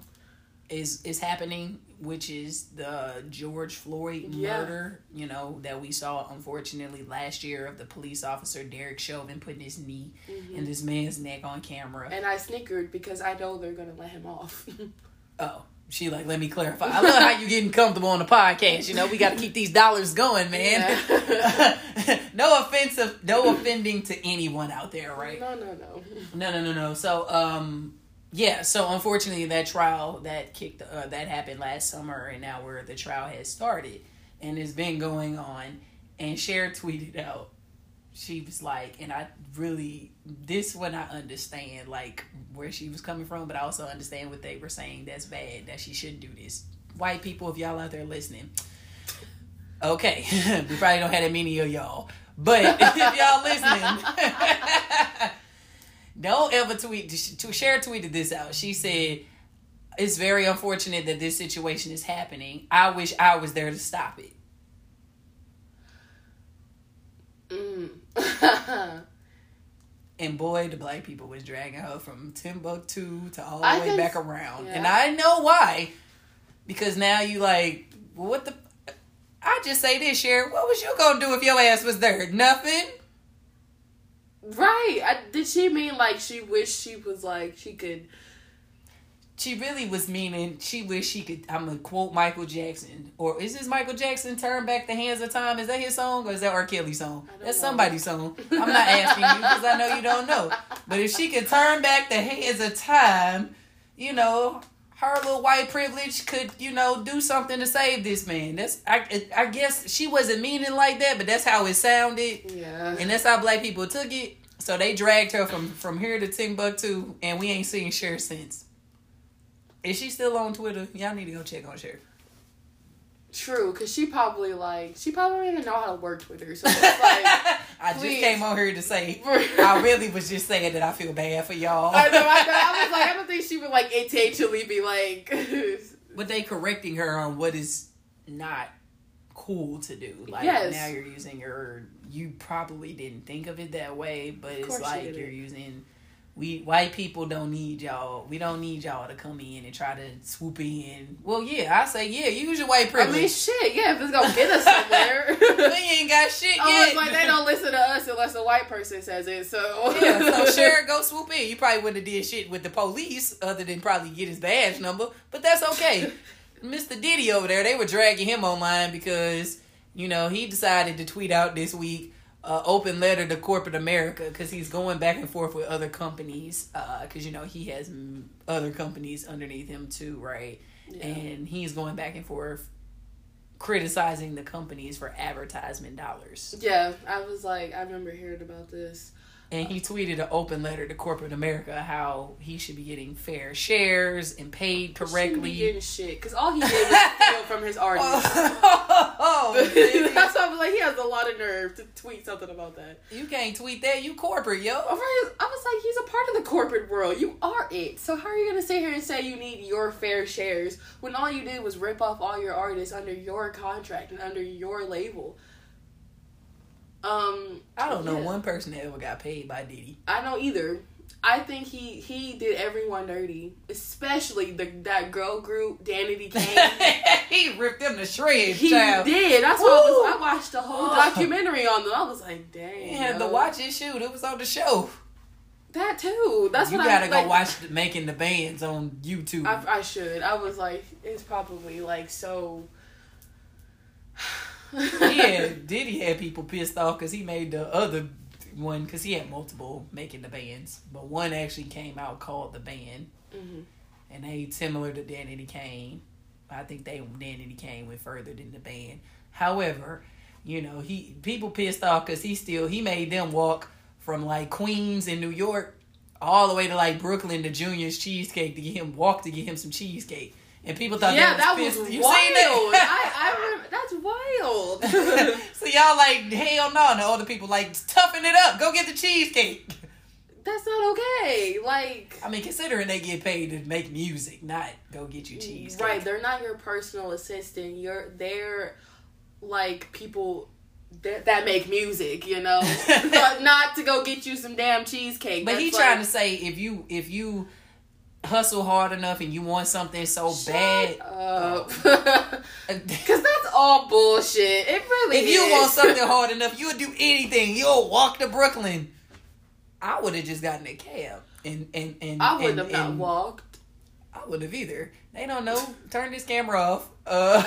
is is happening, which is the George Floyd Yeah. murder. You know that we saw unfortunately last year of the police officer Derek Chauvin putting his knee in this man's neck on camera. and I snickered because I know they're gonna let him off. Oh, she like, let me clarify. I love how you getting comfortable on the podcast. You know, we got to keep these dollars going, man. no offensive, no offending to anyone out there, right? No, no, no. No, no, no, no. So, um, yeah. So, unfortunately, that trial that kicked, uh, that happened last summer, and now where the trial has started, and it's been going on. And Cher tweeted out, she was like, and I really, this one I understand, like where she was coming from, but I also understand what they were saying. That's bad. That she shouldn't do this. White people, if y'all out there listening, okay, we probably don't have that many of y'all, but if y'all listening. Don't ever tweet. To Cher tweeted this out. She said, "It's very unfortunate that this situation is happening. I wish I was there to stop it." Mm. And boy, the black people was dragging her from Timbuktu to all the I way can- back around, yeah. and I know why. Because now you like, what the? I just say this, Cher. What was you gonna do if your ass was there? Nothing. Right. I, did she mean like she wished she was like she could? She really was meaning she wished she could. I'm gonna quote Michael Jackson, or is this Michael Jackson "Turn Back the Hands of Time"? Is that his song, or is that R. Kelly's song? That's know. somebody's song. I'm not asking you because I know you don't know. But if she could turn back the hands of time, you know, her little white privilege could, you know, do something to save this man. That's I. I guess she wasn't meaning like that, but that's how it sounded. Yeah. And that's how black people took it. So they dragged her from from here to Timbuktu, and we ain't seen Cher since. Is she still on Twitter? Y'all need to go check on Cher. True, because she probably like she probably don't even know how to work Twitter. So like I just came on here to say I really was just saying that I feel bad for y'all. I know, I know. I was like, I don't think she would like intentionally be like. But they correcting her on what is not cool to do. Like Yes. now you're using your you probably didn't think of it that way, but it's course you like you're using we white people don't need y'all. We don't need y'all to come in and try to swoop in. Well, yeah, I say yeah. Use your white person. I mean, shit. Yeah, if it's gonna get us somewhere. we ain't got shit oh, I yet. was like, they don't listen to us unless a white person says it. So yeah, so sure, go swoop in. You probably wouldn't have did shit with the police other than probably get his badge number, but that's okay. Mr. Diddy over there, they were dragging him online because you know he decided to tweet out this week uh, open letter to corporate America because he's going back and forth with other companies because you know he has mm, other companies underneath him too, right? Yeah. And he's going back and forth criticizing the companies for advertisement dollars. Yeah, I was like, I remember hearing about this. And he tweeted an open letter to corporate America how he should be getting fair shares and paid correctly. getting shit because all he did was steal from his artist. oh, baby. That's why I was like, he has a lot of nerve to tweet something about that. you can't tweet that. You corporate, yo. I was like, he's a part of the corporate world. You are it. So how are you gonna sit here and say you need your fair shares when all you did was rip off all your artists under your contract and under your label? Um, I don't know yeah. one person that ever got paid by Diddy. I don't either. I think he he did everyone dirty, especially the that girl group Danity Kane. he ripped them to shreds, he child. did. That's why I was. I watched the whole Oh. documentary on them. I was like, dang. Yeah, the watch and shoot. It was on the show. that too. That's you what gotta I go like, watch the, making the bands on YouTube. I, I should. I was like, it's probably like so. Yeah, Diddy had people pissed off because he made the other one because he had multiple making the bands, but one actually came out called the band, Mhm. and they similar to Danity Kane. I think they Danity Kane went further than the band. However, you know he people pissed off because he still he made them walk from like Queens in New York all the way to like Brooklyn to Junior's Cheesecake to get him walk to get him some cheesecake. And people thought yeah, that that was, was pissed. You wild. seen that? I, I remember, that's wild. So y'all like hell no, and the other people like toughen it up. Go get the cheesecake. that's not okay. Like, I mean, considering they get paid to make music, not go get you cheesecake. right? They're not your personal assistant. You're they're like people that, that make music. You know, But not to go get you some damn cheesecake. But he That's trying to say if you if you hustle hard enough and you want something so Shut bad, up. Cause that's all bullshit. It really is. you want something hard enough, you would do anything. You'll walk to Brooklyn. I would have just gotten a cab and and and I wouldn't and- have not walked. I wouldn't have either. They don't know. Turn this camera off. Uh,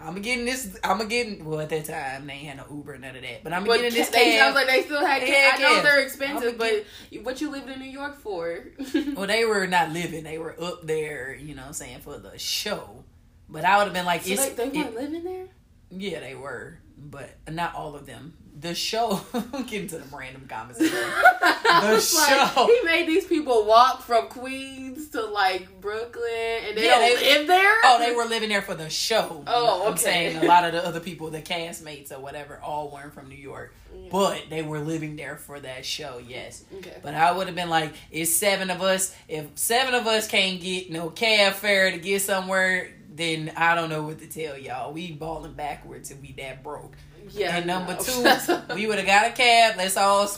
I'm getting this. I'm getting. Well, at that time they had no Uber, none of that. But I'm But getting this they cab. sounds like they still had cabs. I know they're expensive, but what you lived in New York for? well, they were not living. They were up there. You know, what I'm saying for the show. But I would have been like, so it's, they, they weren't living there. yeah, they were, but not all of them. The show. getting to the random conversation. I The was like, show. he made these people walk from Queens to like Brooklyn, and they Yeah, don't they- live there. Oh, they were living there for the show. Oh, I'm okay. saying a lot of the other people, the castmates or whatever, all weren't from New York. Yeah. But they were living there for that show, yes. Okay. But I would have been like, it's seven of us. If seven of us can't get no cab fare to get somewhere, then I don't know what to tell y'all. We balling backwards if we that broke. Yeah. and number two, we would have got a cab. Let's all,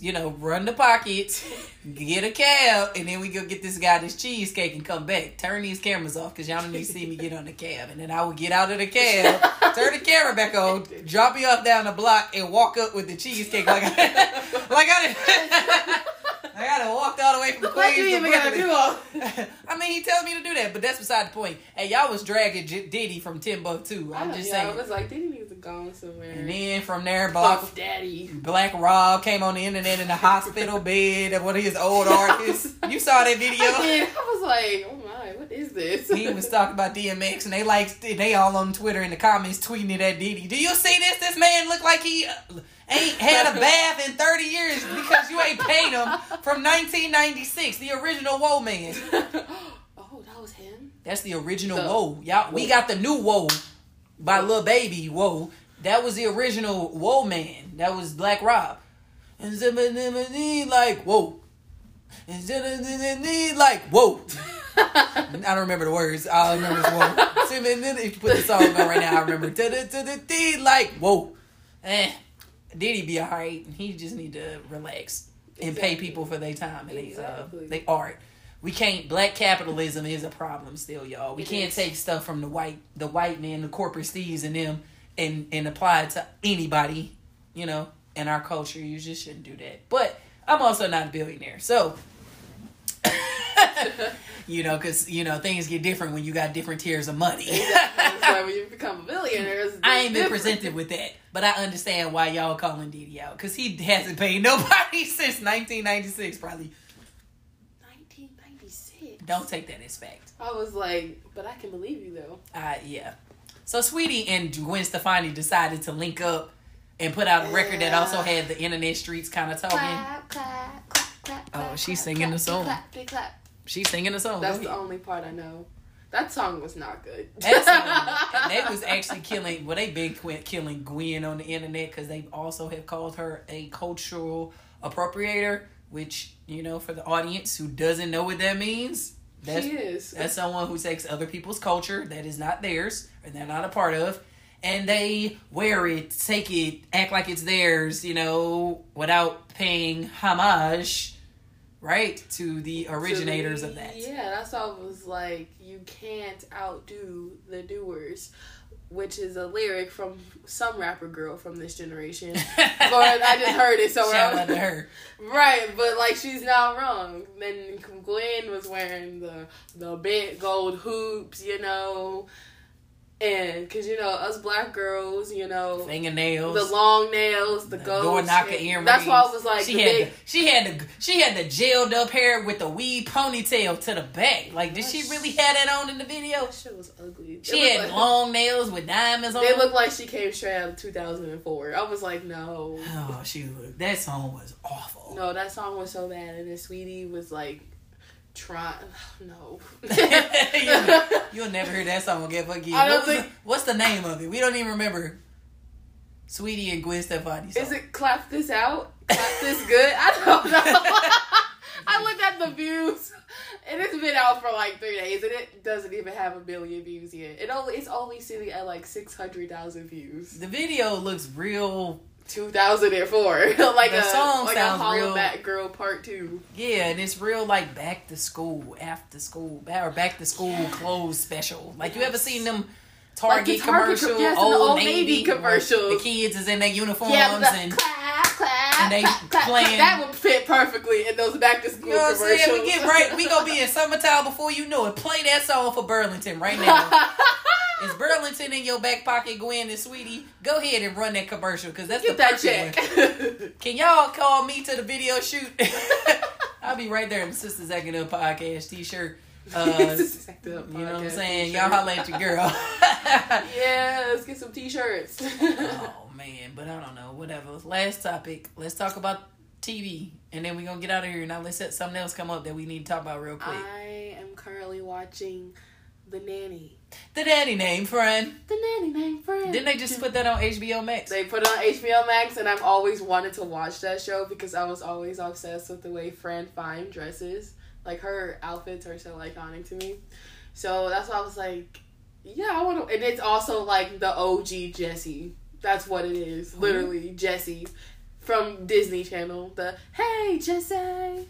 you know, run the pockets, get a cab, and then we go get this guy this cheesecake and come back. Turn these cameras off because y'all don't need to see me get on the cab. And then I would get out of the cab, turn the camera back on, drop you off down the block, and walk up with the cheesecake like I, like I did. I gotta walk all the way from What Queens you to even gotta do all? I mean, he tells me to do that, but that's beside the point. Hey, y'all was dragging J- Diddy from Timbuktu. I'm just saying. I was like, Diddy need to go somewhere. And then from there, Black, Daddy. Black Rob came on the internet in a hospital bed of one of his old artists. You saw that I video? did. I was like, oh my, what is this? He was talking about DMX, and they like they all on Twitter in the comments tweeting it at Diddy. Do you see this? This man look like he uh, ain't had a bath in thirty years because you ain't paid him from 1996, the original Whoa man. oh, that was him. That's the original The- Whoa. Y'all, we got the new Whoa by Lil Baby Whoa. That was the original Whoa man. That was Black Rob. And like whoa. And like whoa. I don't remember the words. I remember is whoa. If you put the song on right now, I remember like whoa. Eh. Diddy be alright. And he just need to relax and pay people for their time and they uh, Exactly. they art. We can't. Black capitalism is a problem still, y'all. We It can't is. take stuff from the white, the white man, the corporate thieves, and them, and and apply it to anybody. You know, in our culture, you just shouldn't do that. But I'm also not a billionaire, so you know, because you know things get different when you got different tiers of money. That's why when you become a billionaire, it's I ain't been different. presented with that, but I understand why y'all calling Diddy out because he hasn't paid nobody since 1996, probably. 1996. Don't take that as fact. I was like, but I can believe you though. Uh, yeah. So Saweetie and Gwen Stefani decided to link up and put out a record that also had the internet streets kind of talking. Clap, clap, clap, clap, Oh, she's clap, singing the song. Clap, clap, clap. She's singing a song. That's the only part I know. That song was not good. That song, they was actually killing. Well, they been quit killing Gwen on the internet because they also have called her a cultural appropriator, which you know, for the audience who doesn't know what that means, that's she is. that's someone who takes other people's culture that is not theirs or they're not a part of, and they wear it, take it, act like it's theirs, you know, without paying homage, right, to the originators To of that. Yeah, that's I was like, you can't outdo the doers, which is a lyric from some rapper girl from this generation. but I just heard it, so Shout out to her. Right, but like she's not wrong. Then Gwen was wearing the the big gold hoops, you know, and because you know us black girls, you know, Fingernails. the long nails, the, the gold door knocker earrings. That's why I was like, she had big, the, she had the she had the gelled up hair with the weave ponytail to the back. Like, did she really have that on in the video? that shit was ugly. She had like- long nails with diamonds on. They looked like she came straight out of 2004. I was like, no, Oh, she looked. That song was awful. no, that song was so bad, and then Saweetie was like, trying, no. you'll, you'll never hear that song again. Fuck you. I don't What think- the- what's the name of it? We don't even remember. Saweetie and Gwen Stefani. Song. Is it clap this out? Clap this good? I don't know. I looked at the views, and it's been out for like three days, and it doesn't even have a million views yet. It only it's only sitting at like six hundred thousand views. The video looks real. Two thousand and four, like The a song like sounds a real- Hollaback Girl Part Two. Yeah, and it's real like back to school, after school, back, or back to school clothes special. Like you ever seen them Like Target the Target commercial, co- yes, old, the Old Navy, Navy commercial. The kids is in their uniforms Yeah, and clap, clap, and they clap, clap, playing- clap. That would fit perfectly in those back to school you know what I'm commercials. saying? We get right. We gonna be in summertime before you know it. Play that song for Burlington right now. Is Burlington in your back pocket, Gwen and Saweetie? Go ahead and run that commercial because that's Get the that perfect one. Can y'all call me to the video shoot? I'll be right there in the Sisters Acting Up podcast t-shirt. Uh, you know what I'm saying? Y'all holla at your girl. Yeah, let's get some t-shirts. oh man, but I don't know. Whatever. Last topic. Let's talk about TV, and then we're gonna get out of here. Now let's set something else come up that we need to talk about real quick. I am currently watching The Nanny. The daddy name, friend. The Nanny named Fran. Didn't they just put that on HBO Max? They put it on HBO Max, and I've always wanted to watch that show because I was always obsessed with the way Fran Fine dresses. Like her outfits are so iconic to me. So that's why I was like, yeah, I want to. And it's also like the OG Jesse. That's what it is, mm-hmm. literally Jesse from Disney Channel. The Hey Jesse,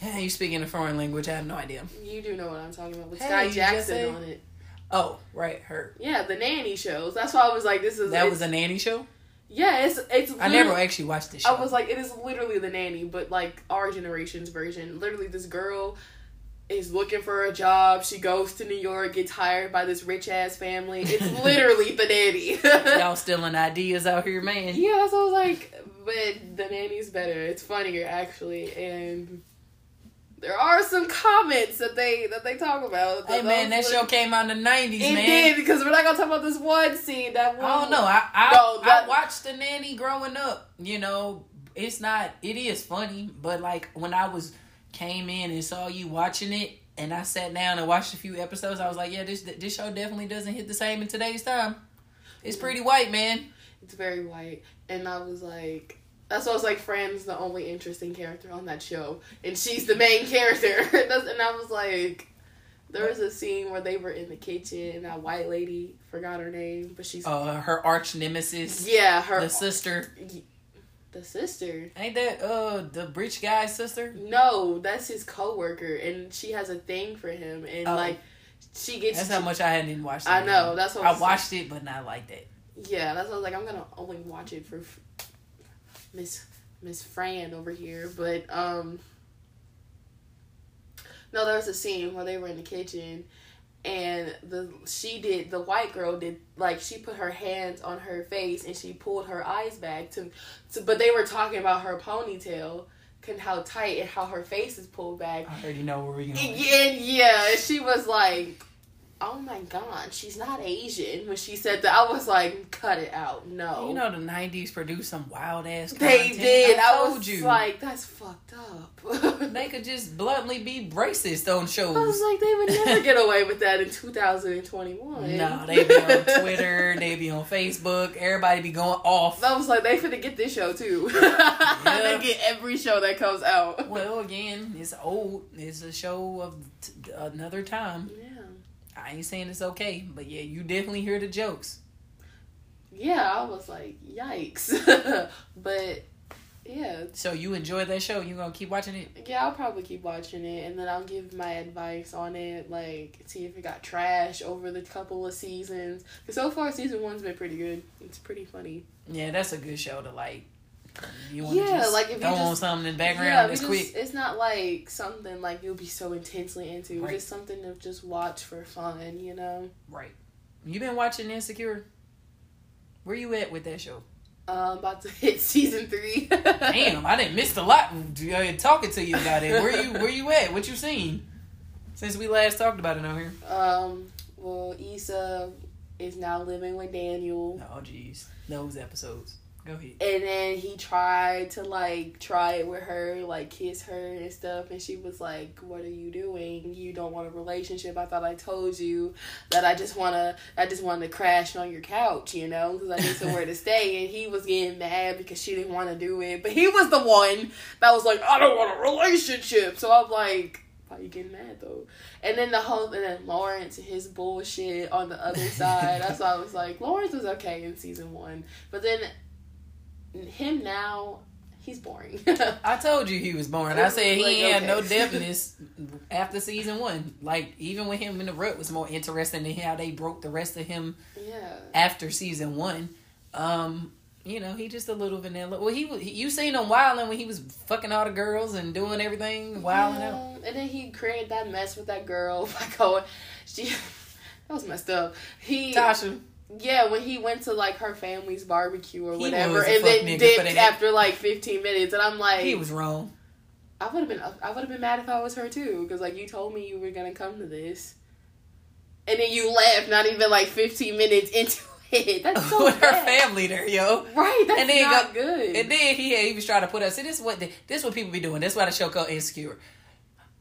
Yeah, you speaking a foreign language? I have no idea. you do know what I'm talking about with Hey, Skai Jackson Jesse. on it. Oh, right, her. Yeah, the nanny shows. That's why I was like, this is That was a nanny show. yeah. It's it's. I never actually watched this show. I was like, it is literally the nanny, but like our generation's version. Literally, this girl is looking for a job. She goes to New York, gets hired by this rich ass family. It's literally the nanny. Y'all stealing ideas out here, man. yeah, so I was like, but the nanny's better. It's funnier actually, and there are some comments that they that they talk about. Hey man, that those- show came out in the nineties, man. It did because we're not gonna talk about this one scene. That one. I don't know. I I, No, that- I watched the nanny growing up. You know, it's not. It is funny, but like when I was came in and saw you watching it, and I sat down and watched a few episodes, I was like, yeah, this this show definitely doesn't hit the same in today's time. It's pretty white, man. It's very white, and I was like, that's why I was like, Fran's the only interesting character on that show, and she's the main character. And I was like, there was a scene where they were in the kitchen, and that white lady forgot her name, but she's Uh, her arch nemesis, yeah, her the sister. the sister. Ain't that uh the breach guy's sister? No, that's his coworker, and she has a thing for him, and Oh. like she gets. That's how much I hadn't even watched. I know, that's what I watched it, but not like that. Yeah, that's what I was like. I'm gonna only watch it for Miss Miss Fran over here, but um, no, there was a scene where they were in the kitchen, and the she did the white girl did like she put her hands on her face and she pulled her eyes back to, to but they were talking about her ponytail and how tight and how her face is pulled back I already know where we're going. and yeah, she was like, oh my god, she's not Asian. When she said that, I was like, cut it out. No. You know the '90s produced some wild ass. they did. I, told was you. like, that's fucked up. they could just bluntly be racist on shows. I was like, they would never get away with that in 2021. No, they be on Twitter, they be on Facebook, everybody be going off. I was like, they finna get this show too. they get every show that comes out. Well, again, it's old. It's a show of t- another time. Yeah. I ain't saying it's okay, but yeah, you definitely hear the jokes. Yeah, I was like, yikes. but yeah, So you enjoy that show? You gonna keep watching it? yeah, I'll probably keep watching it, and then I'll give my advice on it. Like, see if it got trash over the couple of seasons. Cause so far, season one's been pretty good. It's pretty funny. Yeah, that's a good show to like. You want Yeah, just like, if you throw on just- something in the background. we it's quick. It's not like something like you'll be so intensely into. Right. Just something to just watch for fun, you know. Right. You been watching Insecure? Where you at with that show? Uh, about to hit season three. Damn, I didn't miss a lot uh, talking to you about it. Where you where you at? What you seen since we last talked about it on here? Um, well, Issa is now living with Daniel. Oh jeez, those episodes. Go ahead. And then he tried to like try it with her, like kiss her and stuff, and she was like, "What are you doing? You don't want a relationship. I thought I told you that I just wanna, I just wanted to crash on your couch, you know, because I need somewhere to stay." And he was getting mad because she didn't want to do it, but he was the one that was like, "I don't want a relationship." So I'm like. Why you getting mad though? And then the whole and then Lawrence and his bullshit on the other side. That's why I was like, Lawrence was okay in season one, but then him now, he's boring. I told you he was boring. I said he Like, ain't had no depthness after season one. Like even with him in the rut was more interesting than how they broke the rest of him yeah. after season one. Um, you know, he just a little vanilla. Well, he was. You seen him wilding when he was fucking all the girls and doing everything, wilding out. And then he created that mess with that girl by going, she, that was messed up. He, Tasha, yeah, when he went to like her family's barbecue or He whatever, and then dipped after like 15 minutes, and I'm like, he was wrong. I would have been, I would have been mad if I was her too, because like you told me you were gonna come to this, and then you left, not even like 15 minutes into it. That's so with her family there, yo. Right, that's And then not go- good. And then he he was trying to put us. See, this is what the, this is what people be doing. That's why the show called Insecure.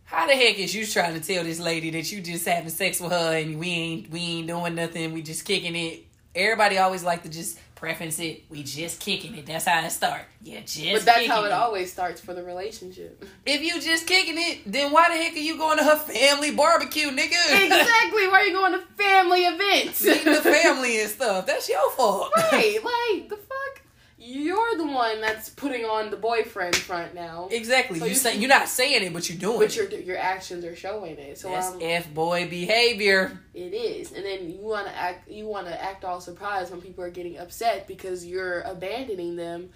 How the heck is you trying to tell this lady that you just having sex with her and we ain't we ain't doing nothing? We just kicking it. Everybody always like to just preference it. We just kicking it. That's how it start. Yeah, just. but that's how it it always starts for the relationship. If you just kicking it, then why the heck are you going to her family barbecue, nigga? exactly. Why are you going to family events? Meeting the family and stuff. That's your fault. right. Like the fuck. You're the one that's putting on the boyfriend front now. Exactly. So you, you say, you're not saying it, but you're doing But it. your your actions are showing it. So That's um, f boy behavior. it is, and then you want to act. You want to act all surprised when people are getting upset because you're abandoning them,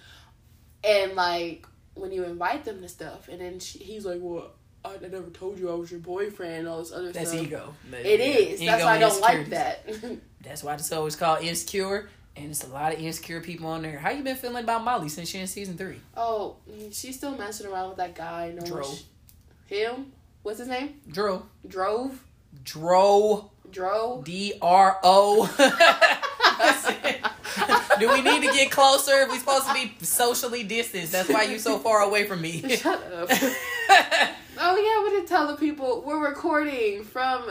and like when you invite them to stuff, and then she, he's like, "Well, I, never told you I was your boyfriend." All this other That's stuff. ego. But, It yeah, is. ego That's why I don't like that. That's why the show is called Insecure, and it's a lot of insecure people on there. How you been feeling about Molly since she's in season three? oh, she's still messing around with that guy. No Dro. Him. What's his name? Dro. Drove. Dro. Dro. D R O. Do we need to get closer? We supposed to be socially distanced. That's why you're so far away from me. Shut up. Oh yeah, we didn't tell the people we're recording from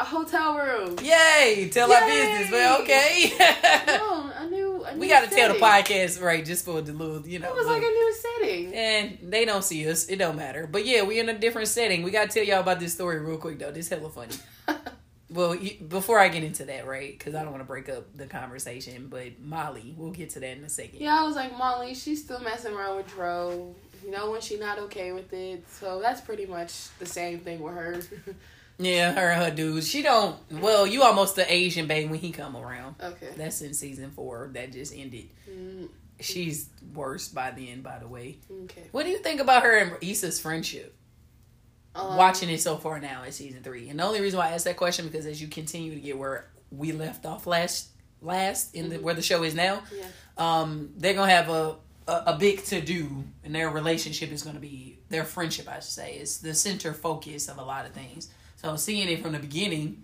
a hotel room. Yay! Tell our business, but okay. No, I knew. A we got to tell the podcast right just for the little, you know. It was like a new setting. and they don't see us. It don't matter. But yeah, we in a different setting. We got to tell y'all about this story real quick though. This hella funny. Well, you, before I get into that, right? Because I don't want to break up the conversation. But Molly, we'll get to that in a second. yeah, I was like, Molly, she's still messing around with Dro. You know when she's not okay with it. So that's pretty much the same thing with her. Yeah, her and her dudes. She don't. Well, you almost the Asian babe when he come around. okay. That's in season four. That just ended. Mm, She's worse by the end, by the way. okay. What do you think about her and Issa's friendship? Um, Watching it so far now in season three, and the only reason why I asked that question because as you continue to get where we left off last, last in the Mhm. where the show is now, Yeah. um, they're gonna have a, a a big to do, and their relationship is gonna be their friendship. I should say is the center focus of a lot of things. So seeing it from the beginning,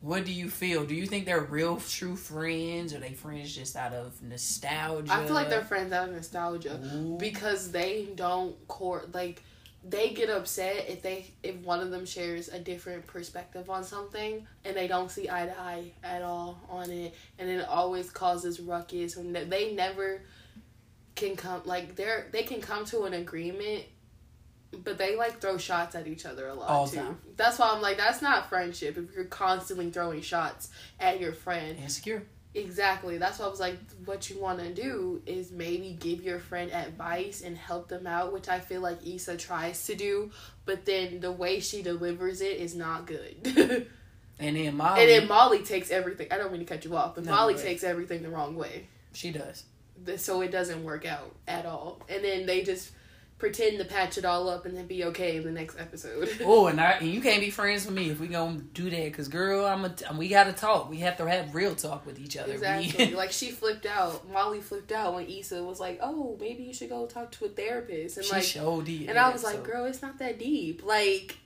What do you feel? Do you think they're real, true friends, or they friends just out of nostalgia? I feel like they're friends out of nostalgia Ooh. because they don't court like they get upset if they if one of them shares a different perspective on something and they don't see eye to eye at all on it and it always causes ruckus and they- they never can come like they're they can come to an agreement but they like throw shots at each other a lot All too. time. That's why I'm like that's not friendship if you're constantly throwing shots at your friend. insecure. Exactly. That's why I was like, what you want to do is maybe give your friend advice and help them out, which I feel like Issa tries to do, but then the way she delivers it is not good. and then Molly, And then Molly takes everything. I don't mean to cut you off, but No, Molly ahead. takes everything the wrong way, she does. So it doesn't work out at all. And then they just pretend to patch it all up and then be okay in the next episode. Oh, and, I, and you can't be friends with me if we gonna do that. Cause girl, I'm a. We gotta talk. We have to have real talk with each other. Exactly. We, like she flipped out. Molly flipped out when Issa was like, "Oh, maybe you should go talk to a therapist." And she like, showed it. And I was like, girl, it's not that deep. Like,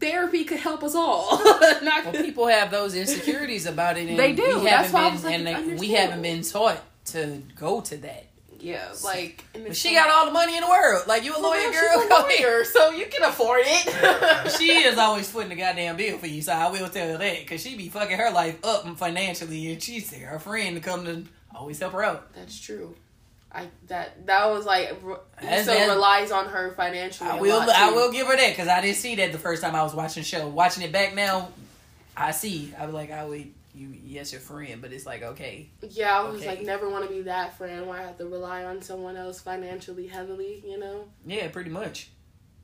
therapy could help us all. Well, people have those insecurities about it, and They do. That's why I was like, and they- we haven't been taught to go to that. Yeah, like, But she got all the money in the world. Like you a lawyer, real, girl. she's a lawyer, so you can afford it. she is always footing the goddamn bill for you, so I will tell her that because she be fucking her life up financially, and she's her friend to come to always help her out. That's true. I that that was like r- so that's- relies on her financially. I a will, lot, I will give her that because I didn't see that the first time I was watching the show. Watching it back now, I see. I was like, I would you, yes, your friend, but it's like okay, Yeah, I was Okay. like, never want to be that friend where I have to rely on someone else financially heavily. You know? yeah, pretty much.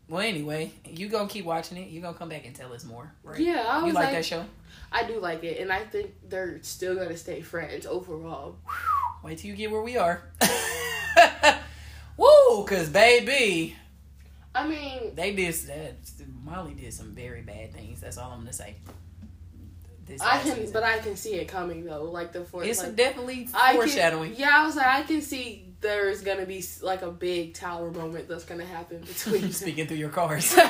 Well, anyway, you gonna keep watching it. You gonna come back and tell us more, right? Yeah, I was you like, like, that show? I do like it, and I think they're still gonna stay friends overall. Wait till you get where we are. Woo, cause baby, I mean, they did that. Molly did some very bad things. That's all I'm gonna say. This I can, season. but I can see it coming though. Like the fourth, it's like, definitely I can- foreshadowing. yeah, I was like, I can see there's gonna be like a big tower moment that's gonna happen between. Speaking through your cars.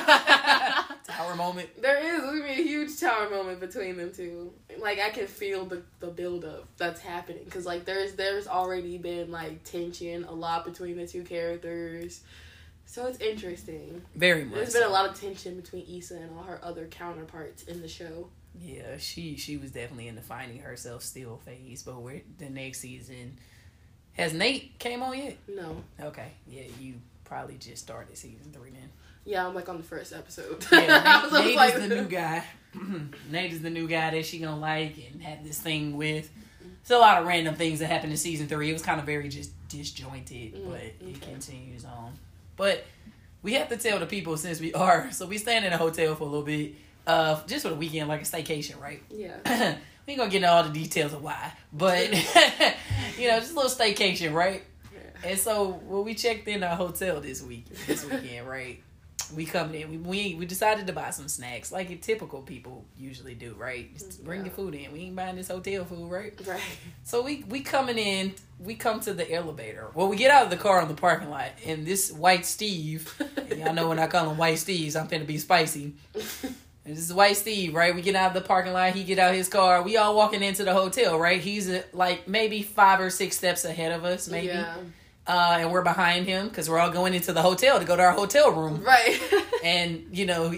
Tower moment. there is gonna be a huge tower moment between them two. Like I can feel the the build up that's happening because like there's there's already been like tension a lot between the two characters. So it's interesting. Very much. There's been a lot of tension between Issa and all her other counterparts in the show. Yeah, she she was definitely in the finding herself still phase. But we're, the next season has Nate came on yet? No. Okay, yeah, you probably just started season three then. Yeah, I'm like on the first episode. Yeah, Nate, I was Nate like- is the new guy. Nate is the new guy that she gonna like and have this thing with. It's a lot of random things that happened in season three. It was kind of very just disjointed, Mm, but it okay. continues on. But we have to tell the people since we are so we stand in a hotel for a little bit, uh, just for the weekend, like a staycation, right? Yeah. we ain't gonna get into all the details of why, but you know, just a little staycation, right? Yeah. And so when we checked in our hotel this week, this weekend, right? We come in, we, we we decided to buy some snacks, like typical people usually do, right? Just bring your food in. We ain't buying this hotel food, right? Right. So we we coming in, we come to the elevator. Well, we get out of the car on the parking lot, and this white Steve, y'all know when I call him White Steve's, I'm finna be spicy. This is White Steve, right? We get out of the parking lot. He get out his car. We all walking into the hotel, right? He's uh, like maybe five or six steps ahead of us, maybe. Yeah. Uh, and we're behind him because we're all going into the hotel to go to our hotel room. Right. And you know,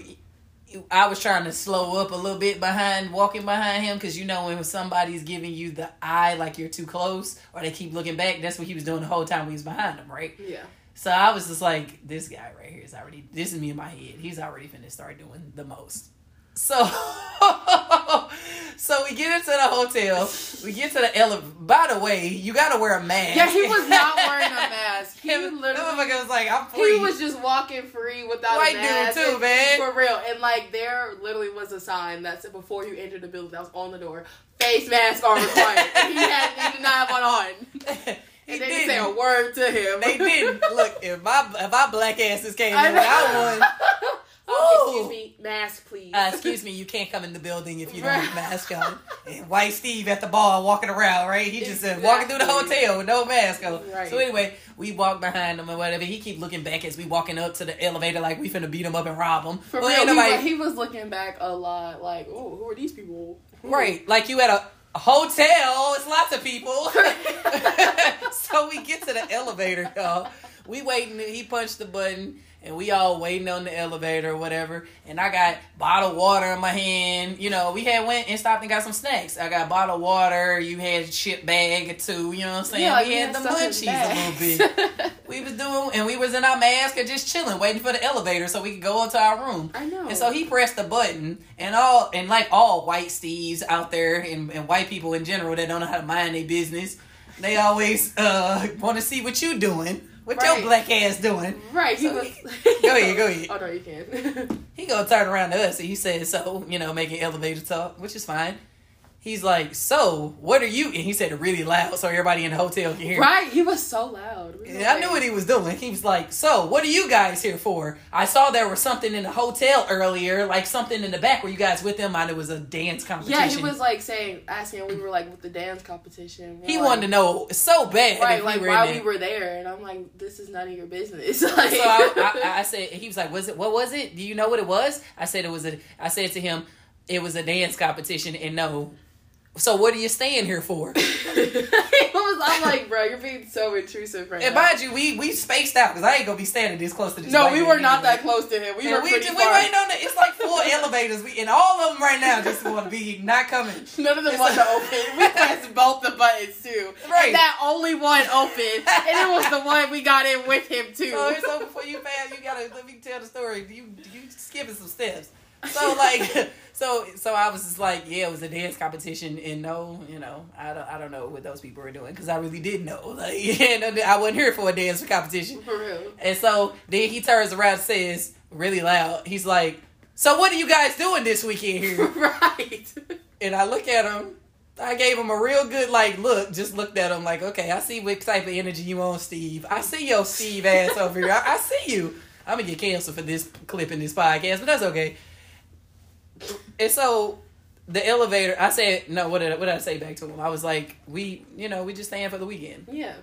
I was trying to slow up a little bit behind, walking behind him, because you know when somebody's giving you the eye like you're too close, or they keep looking back. That's what he was doing the whole time we was behind him, right? yeah. So I was just like, this guy right here is already. This is me in my head. He's already finna start doing the most. So, so we get into the hotel. We get to the elevator. By the way, you gotta wear a mask. Yeah, he was not wearing a mask. He literally was like, I'm free. He was just walking free without White a mask. White dude too, man. For real. And like there literally was a sign that said before you enter the building that was on the door, face mask are required. he had he did not have one on. he And they didn't didn't say a word to him. They didn't. Look, if my if my black asses came in I know. without one, I Oh, Excuse me, mask, please. Uh, excuse me, you can't come in the building if you don't have a mask on. And White Steve at the bar walking around, right? He just uh, walking through the hotel with no mask on. Right. So anyway, we walk behind him or whatever. He keep looking back as we walking up to the elevator like we finna beat him up and rob him. For Well, real, ain't he, was, he was looking back a lot, like, oh, who are these people? Right, like you at a, a hotel. It's lots of people. so we get to the elevator, y'all. We waiting. He punched the button, and we all waiting on the elevator or whatever. And I got bottled water in my hand. You know, we had went and stopped and got some snacks. I got bottled water. You had a chip bag or two. You know what I'm saying? Yeah, we he had the munchies a little bit. We was doing, and we was in our mask and just chilling, waiting for the elevator so we could go up to our room. I know. And so he pressed the button, and all and like all white steves out there, and, and white people in general that don't know how to mind their business, they always uh, want to see what you doing, what your black ass doing. Right, So was. he- go ahead, go ahead. Oh no, you can't. He gonna turn around to us, and he said, "So you know, making elevator talk, which is fine." He's like, "So what are you?" And he said it really loud so everybody in the hotel can hear. right, he was so loud. We were Yeah, I knew what he was doing. He was like, "So, what are you guys here for?" I saw there was something in the hotel earlier, like something in the back. Were you guys with him? And it was a dance competition. Yeah, he was like saying, asking, we were like with the dance competition. We're He like, wanted to know so bad, right, like we why we were there, and I'm like, this is none of your business. like, So I, I, I said, he was like, "Was it? What was it? Do you know what it was?" I said, "It was a." I said to him, "It was a dance competition." And no. So what are you staying here for? was. I'm like, bro, you're being so intrusive right And now. mind you, we we spaced out because I ain't gonna be standing this close to this. No, white we man were not anyway. that close to him. We And were we, pretty we far. waiting on the. It's like four elevators. We and all of them right now just want to be not coming. None of them It's wanted like- to open. We pressed both the buttons too. Right. And that only one opened. and it was the one we got in with him too. So, Oh, so before you pass, you gotta let me tell the story. You you skipping some steps. So like so so I was just like yeah it was a dance competition and no you know I don't I don't know what those people were doing because I really didn't know like yeah, I wasn't here for a dance competition For real. and so then he turns around and says really loud he's like so what are you guys doing this weekend here right. and I look at him. I gave him a real good like look. Just looked at him like, okay, I see what type of energy you on, Steve. I see your Steve ass over here. I, I see you. I'm gonna get canceled for this clip in this podcast, but that's okay. And so the elevator, I said no. What did what did I say back to him? I was like, we, you know, we just staying for the weekend. Yeah.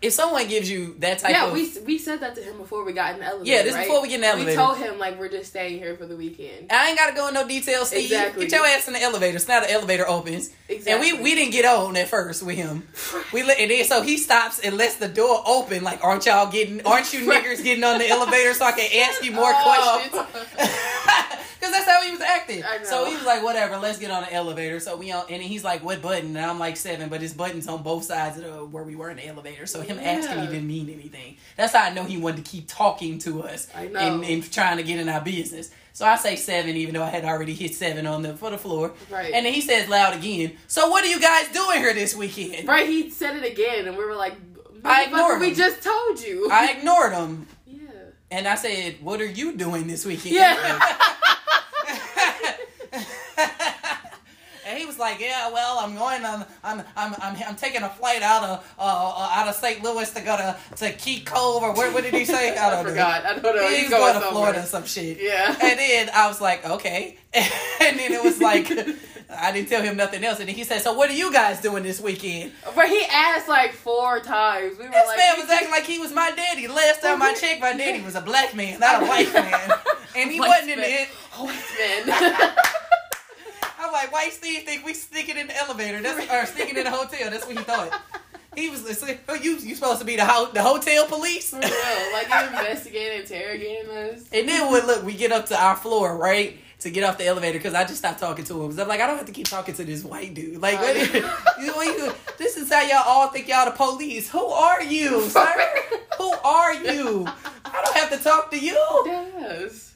If someone gives you that type of Yeah, of we we said that to him before we got in the elevator. Yeah, this right? before we get in the elevator. We told him like we're just staying here for the weekend. I ain't gotta go in no details, Steve. Exactly. Get your ass in the elevator. So now the elevator opens. Exactly. And we, we didn't get on at first with him. We let, and then so he stops and lets the door open. Like, aren't y'all getting? Aren't you niggers getting on the elevator so I can ask you more Oh. questions? Because that's how he was acting. So he was like, whatever, let's get on the elevator. So we on, and he's like, what button? And I'm like seven, but his buttons on both sides of the, where we were in the elevator. So him asking me didn't mean anything. That's how I know he wanted to keep talking to us I know. and, and trying to get in our business. So I say seven, even though I had already hit seven on the for the floor. Right. And then he says loud again. So what are you guys doing here this weekend? Right, he said it again, and we were like, I "Motherfucker, ignored We him. just told you. I ignored him yeah. and I said, "What are you doing this weekend?" Yeah. he was like, "Yeah, well, I'm going on. I'm I'm I'm, I'm taking a flight out of uh, uh, out of St. Louis to go to to Key Cove or where? What did he say? I I, don't know. forgot. I don't know. He He's was going, going to somewhere. Florida some shit. Yeah. And then I was like, okay. And then it was like, I didn't tell him nothing else. And then he said, so what are you guys doing this weekend? But he asked like four times. We were This like, man was acting like he was my daddy. Last time I checked, my daddy was a black man, not a white man. And he White wasn't in man. it. White I'm like, white Steve think we sneaking in the elevator. That's or sticking in the hotel. That's what he thought. He was like, oh, you you supposed to be the ho- the hotel police? Real, like you investigating, interrogating us. And then when look, we get up to our floor, right? To get off the elevator because I just stopped talking to him. I'm like, I don't have to keep talking to this white dude. Like, what, what you, this is how y'all all think y'all the police. Who are you, sir? Who are you? I don't have to talk to you. Yes.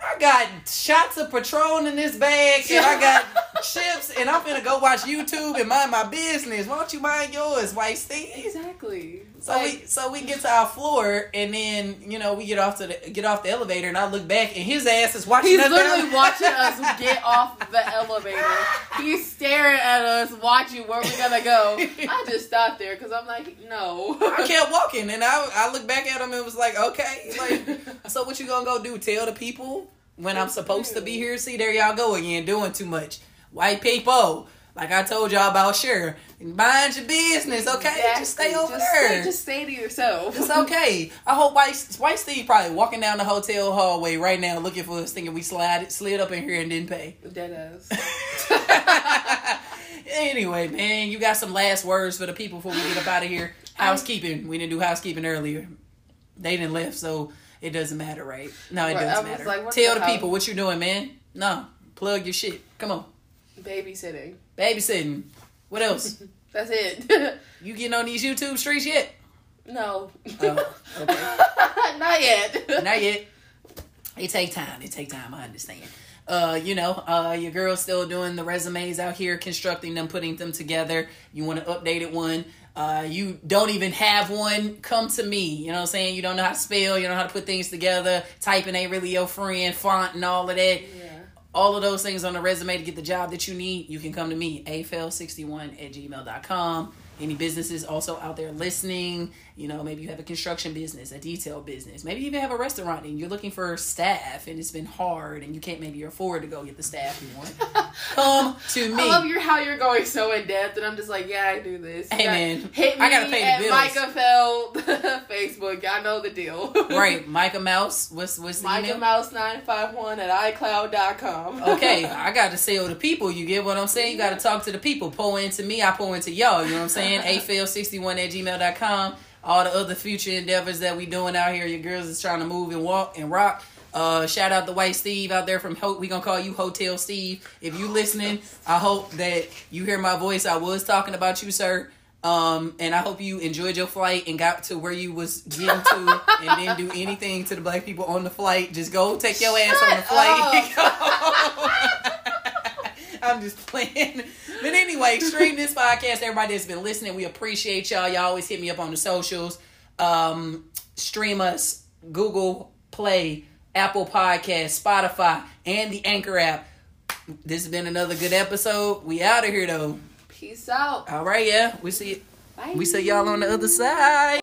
I got shots of Patron in this bag, and I got chips, and I'm gonna go watch YouTube and mind my business. Why don't you mind yours, White Steve? Exactly. So Like, we so we get to our floor, and then you know we get off to the get off the elevator, and I look back, and his ass is watching He's us literally watching us get off the elevator. He's staring at us, watching where we're gonna go. I just stopped there because I'm like, no. I kept walking, and I I looked back at him and was like, okay, like, so what you gonna go do? Tell the people when I'm supposed to be mm-hmm. here? See, there y'all go again, doing too much. White people, like I told y'all about, sure, mind your business, okay? Exactly. Just stay over just there. Stay, just stay to yourself. It's okay. I hope White White Steve probably walking down the hotel hallway right now looking for us, thinking we slid slid up in here and didn't pay. Dead ass. anyway, man, you got some last words for the people before we get up out of here. Housekeeping. We didn't do housekeeping earlier. They didn't left, so it doesn't matter, right? No, it Right, doesn't matter. like, Tell the the people what you're doing, man. No, plug your shit. Come on, Babysitting. babysitting. What else? That's it. you getting on these YouTube streets yet? no. Oh, okay. Not yet. Not yet. It take time. It take time. I understand. Uh, you know, uh, your girl's still doing the resumes out here, constructing them, putting them together. You want an updated one. Uh, you don't even have one. Come to me. You know what I'm saying? You don't know how to spell. You don't know how to put things together. Typing ain't really your friend. Font and all of that. Yeah. All of those things on the resume to get the job that you need. You can come to me, afl61 at gmail.com. Any businesses also out there listening, you know, maybe you have a construction business, a detail business, maybe you even have a restaurant and you're looking for staff and it's been hard and you can't maybe afford to go get the staff you want. Come to me. I love your how you're going so in depth, and I'm just like, yeah, I do this. Hey, man, hit me I gotta pay the at bills. Micah Feld Facebook. I know the deal. right, Micah Mouse. What's what's the Micah? Mouse nine five one at iCloud.com. okay, I got to sell oh, the people. You get what I'm saying? You got to talk to the people. Pour into me, I pour into y'all. You know what I'm saying? AFL61 at gmail.com. All the other future endeavors that we doing out here. Your girls is trying to move and walk and rock. Uh, shout out to White Steve out there from Hope. We gonna call you Hotel Steve. If you listening, I hope that you hear my voice. I was talking about you, sir. Um, and I hope you enjoyed your flight and got to where you was getting to, and didn't do anything to the black people on the flight. Just go take your ass on the flight. I'm just playing. But anyway, stream this podcast. Everybody that's been listening, we appreciate y'all. Y'all always hit me up on the socials. Um, stream us, Google Play, Apple Podcast, Spotify, and the Anchor app. This has been another good episode. We out of here though. Peace out. All right, yeah. We see Bye. we see y'all on the other side.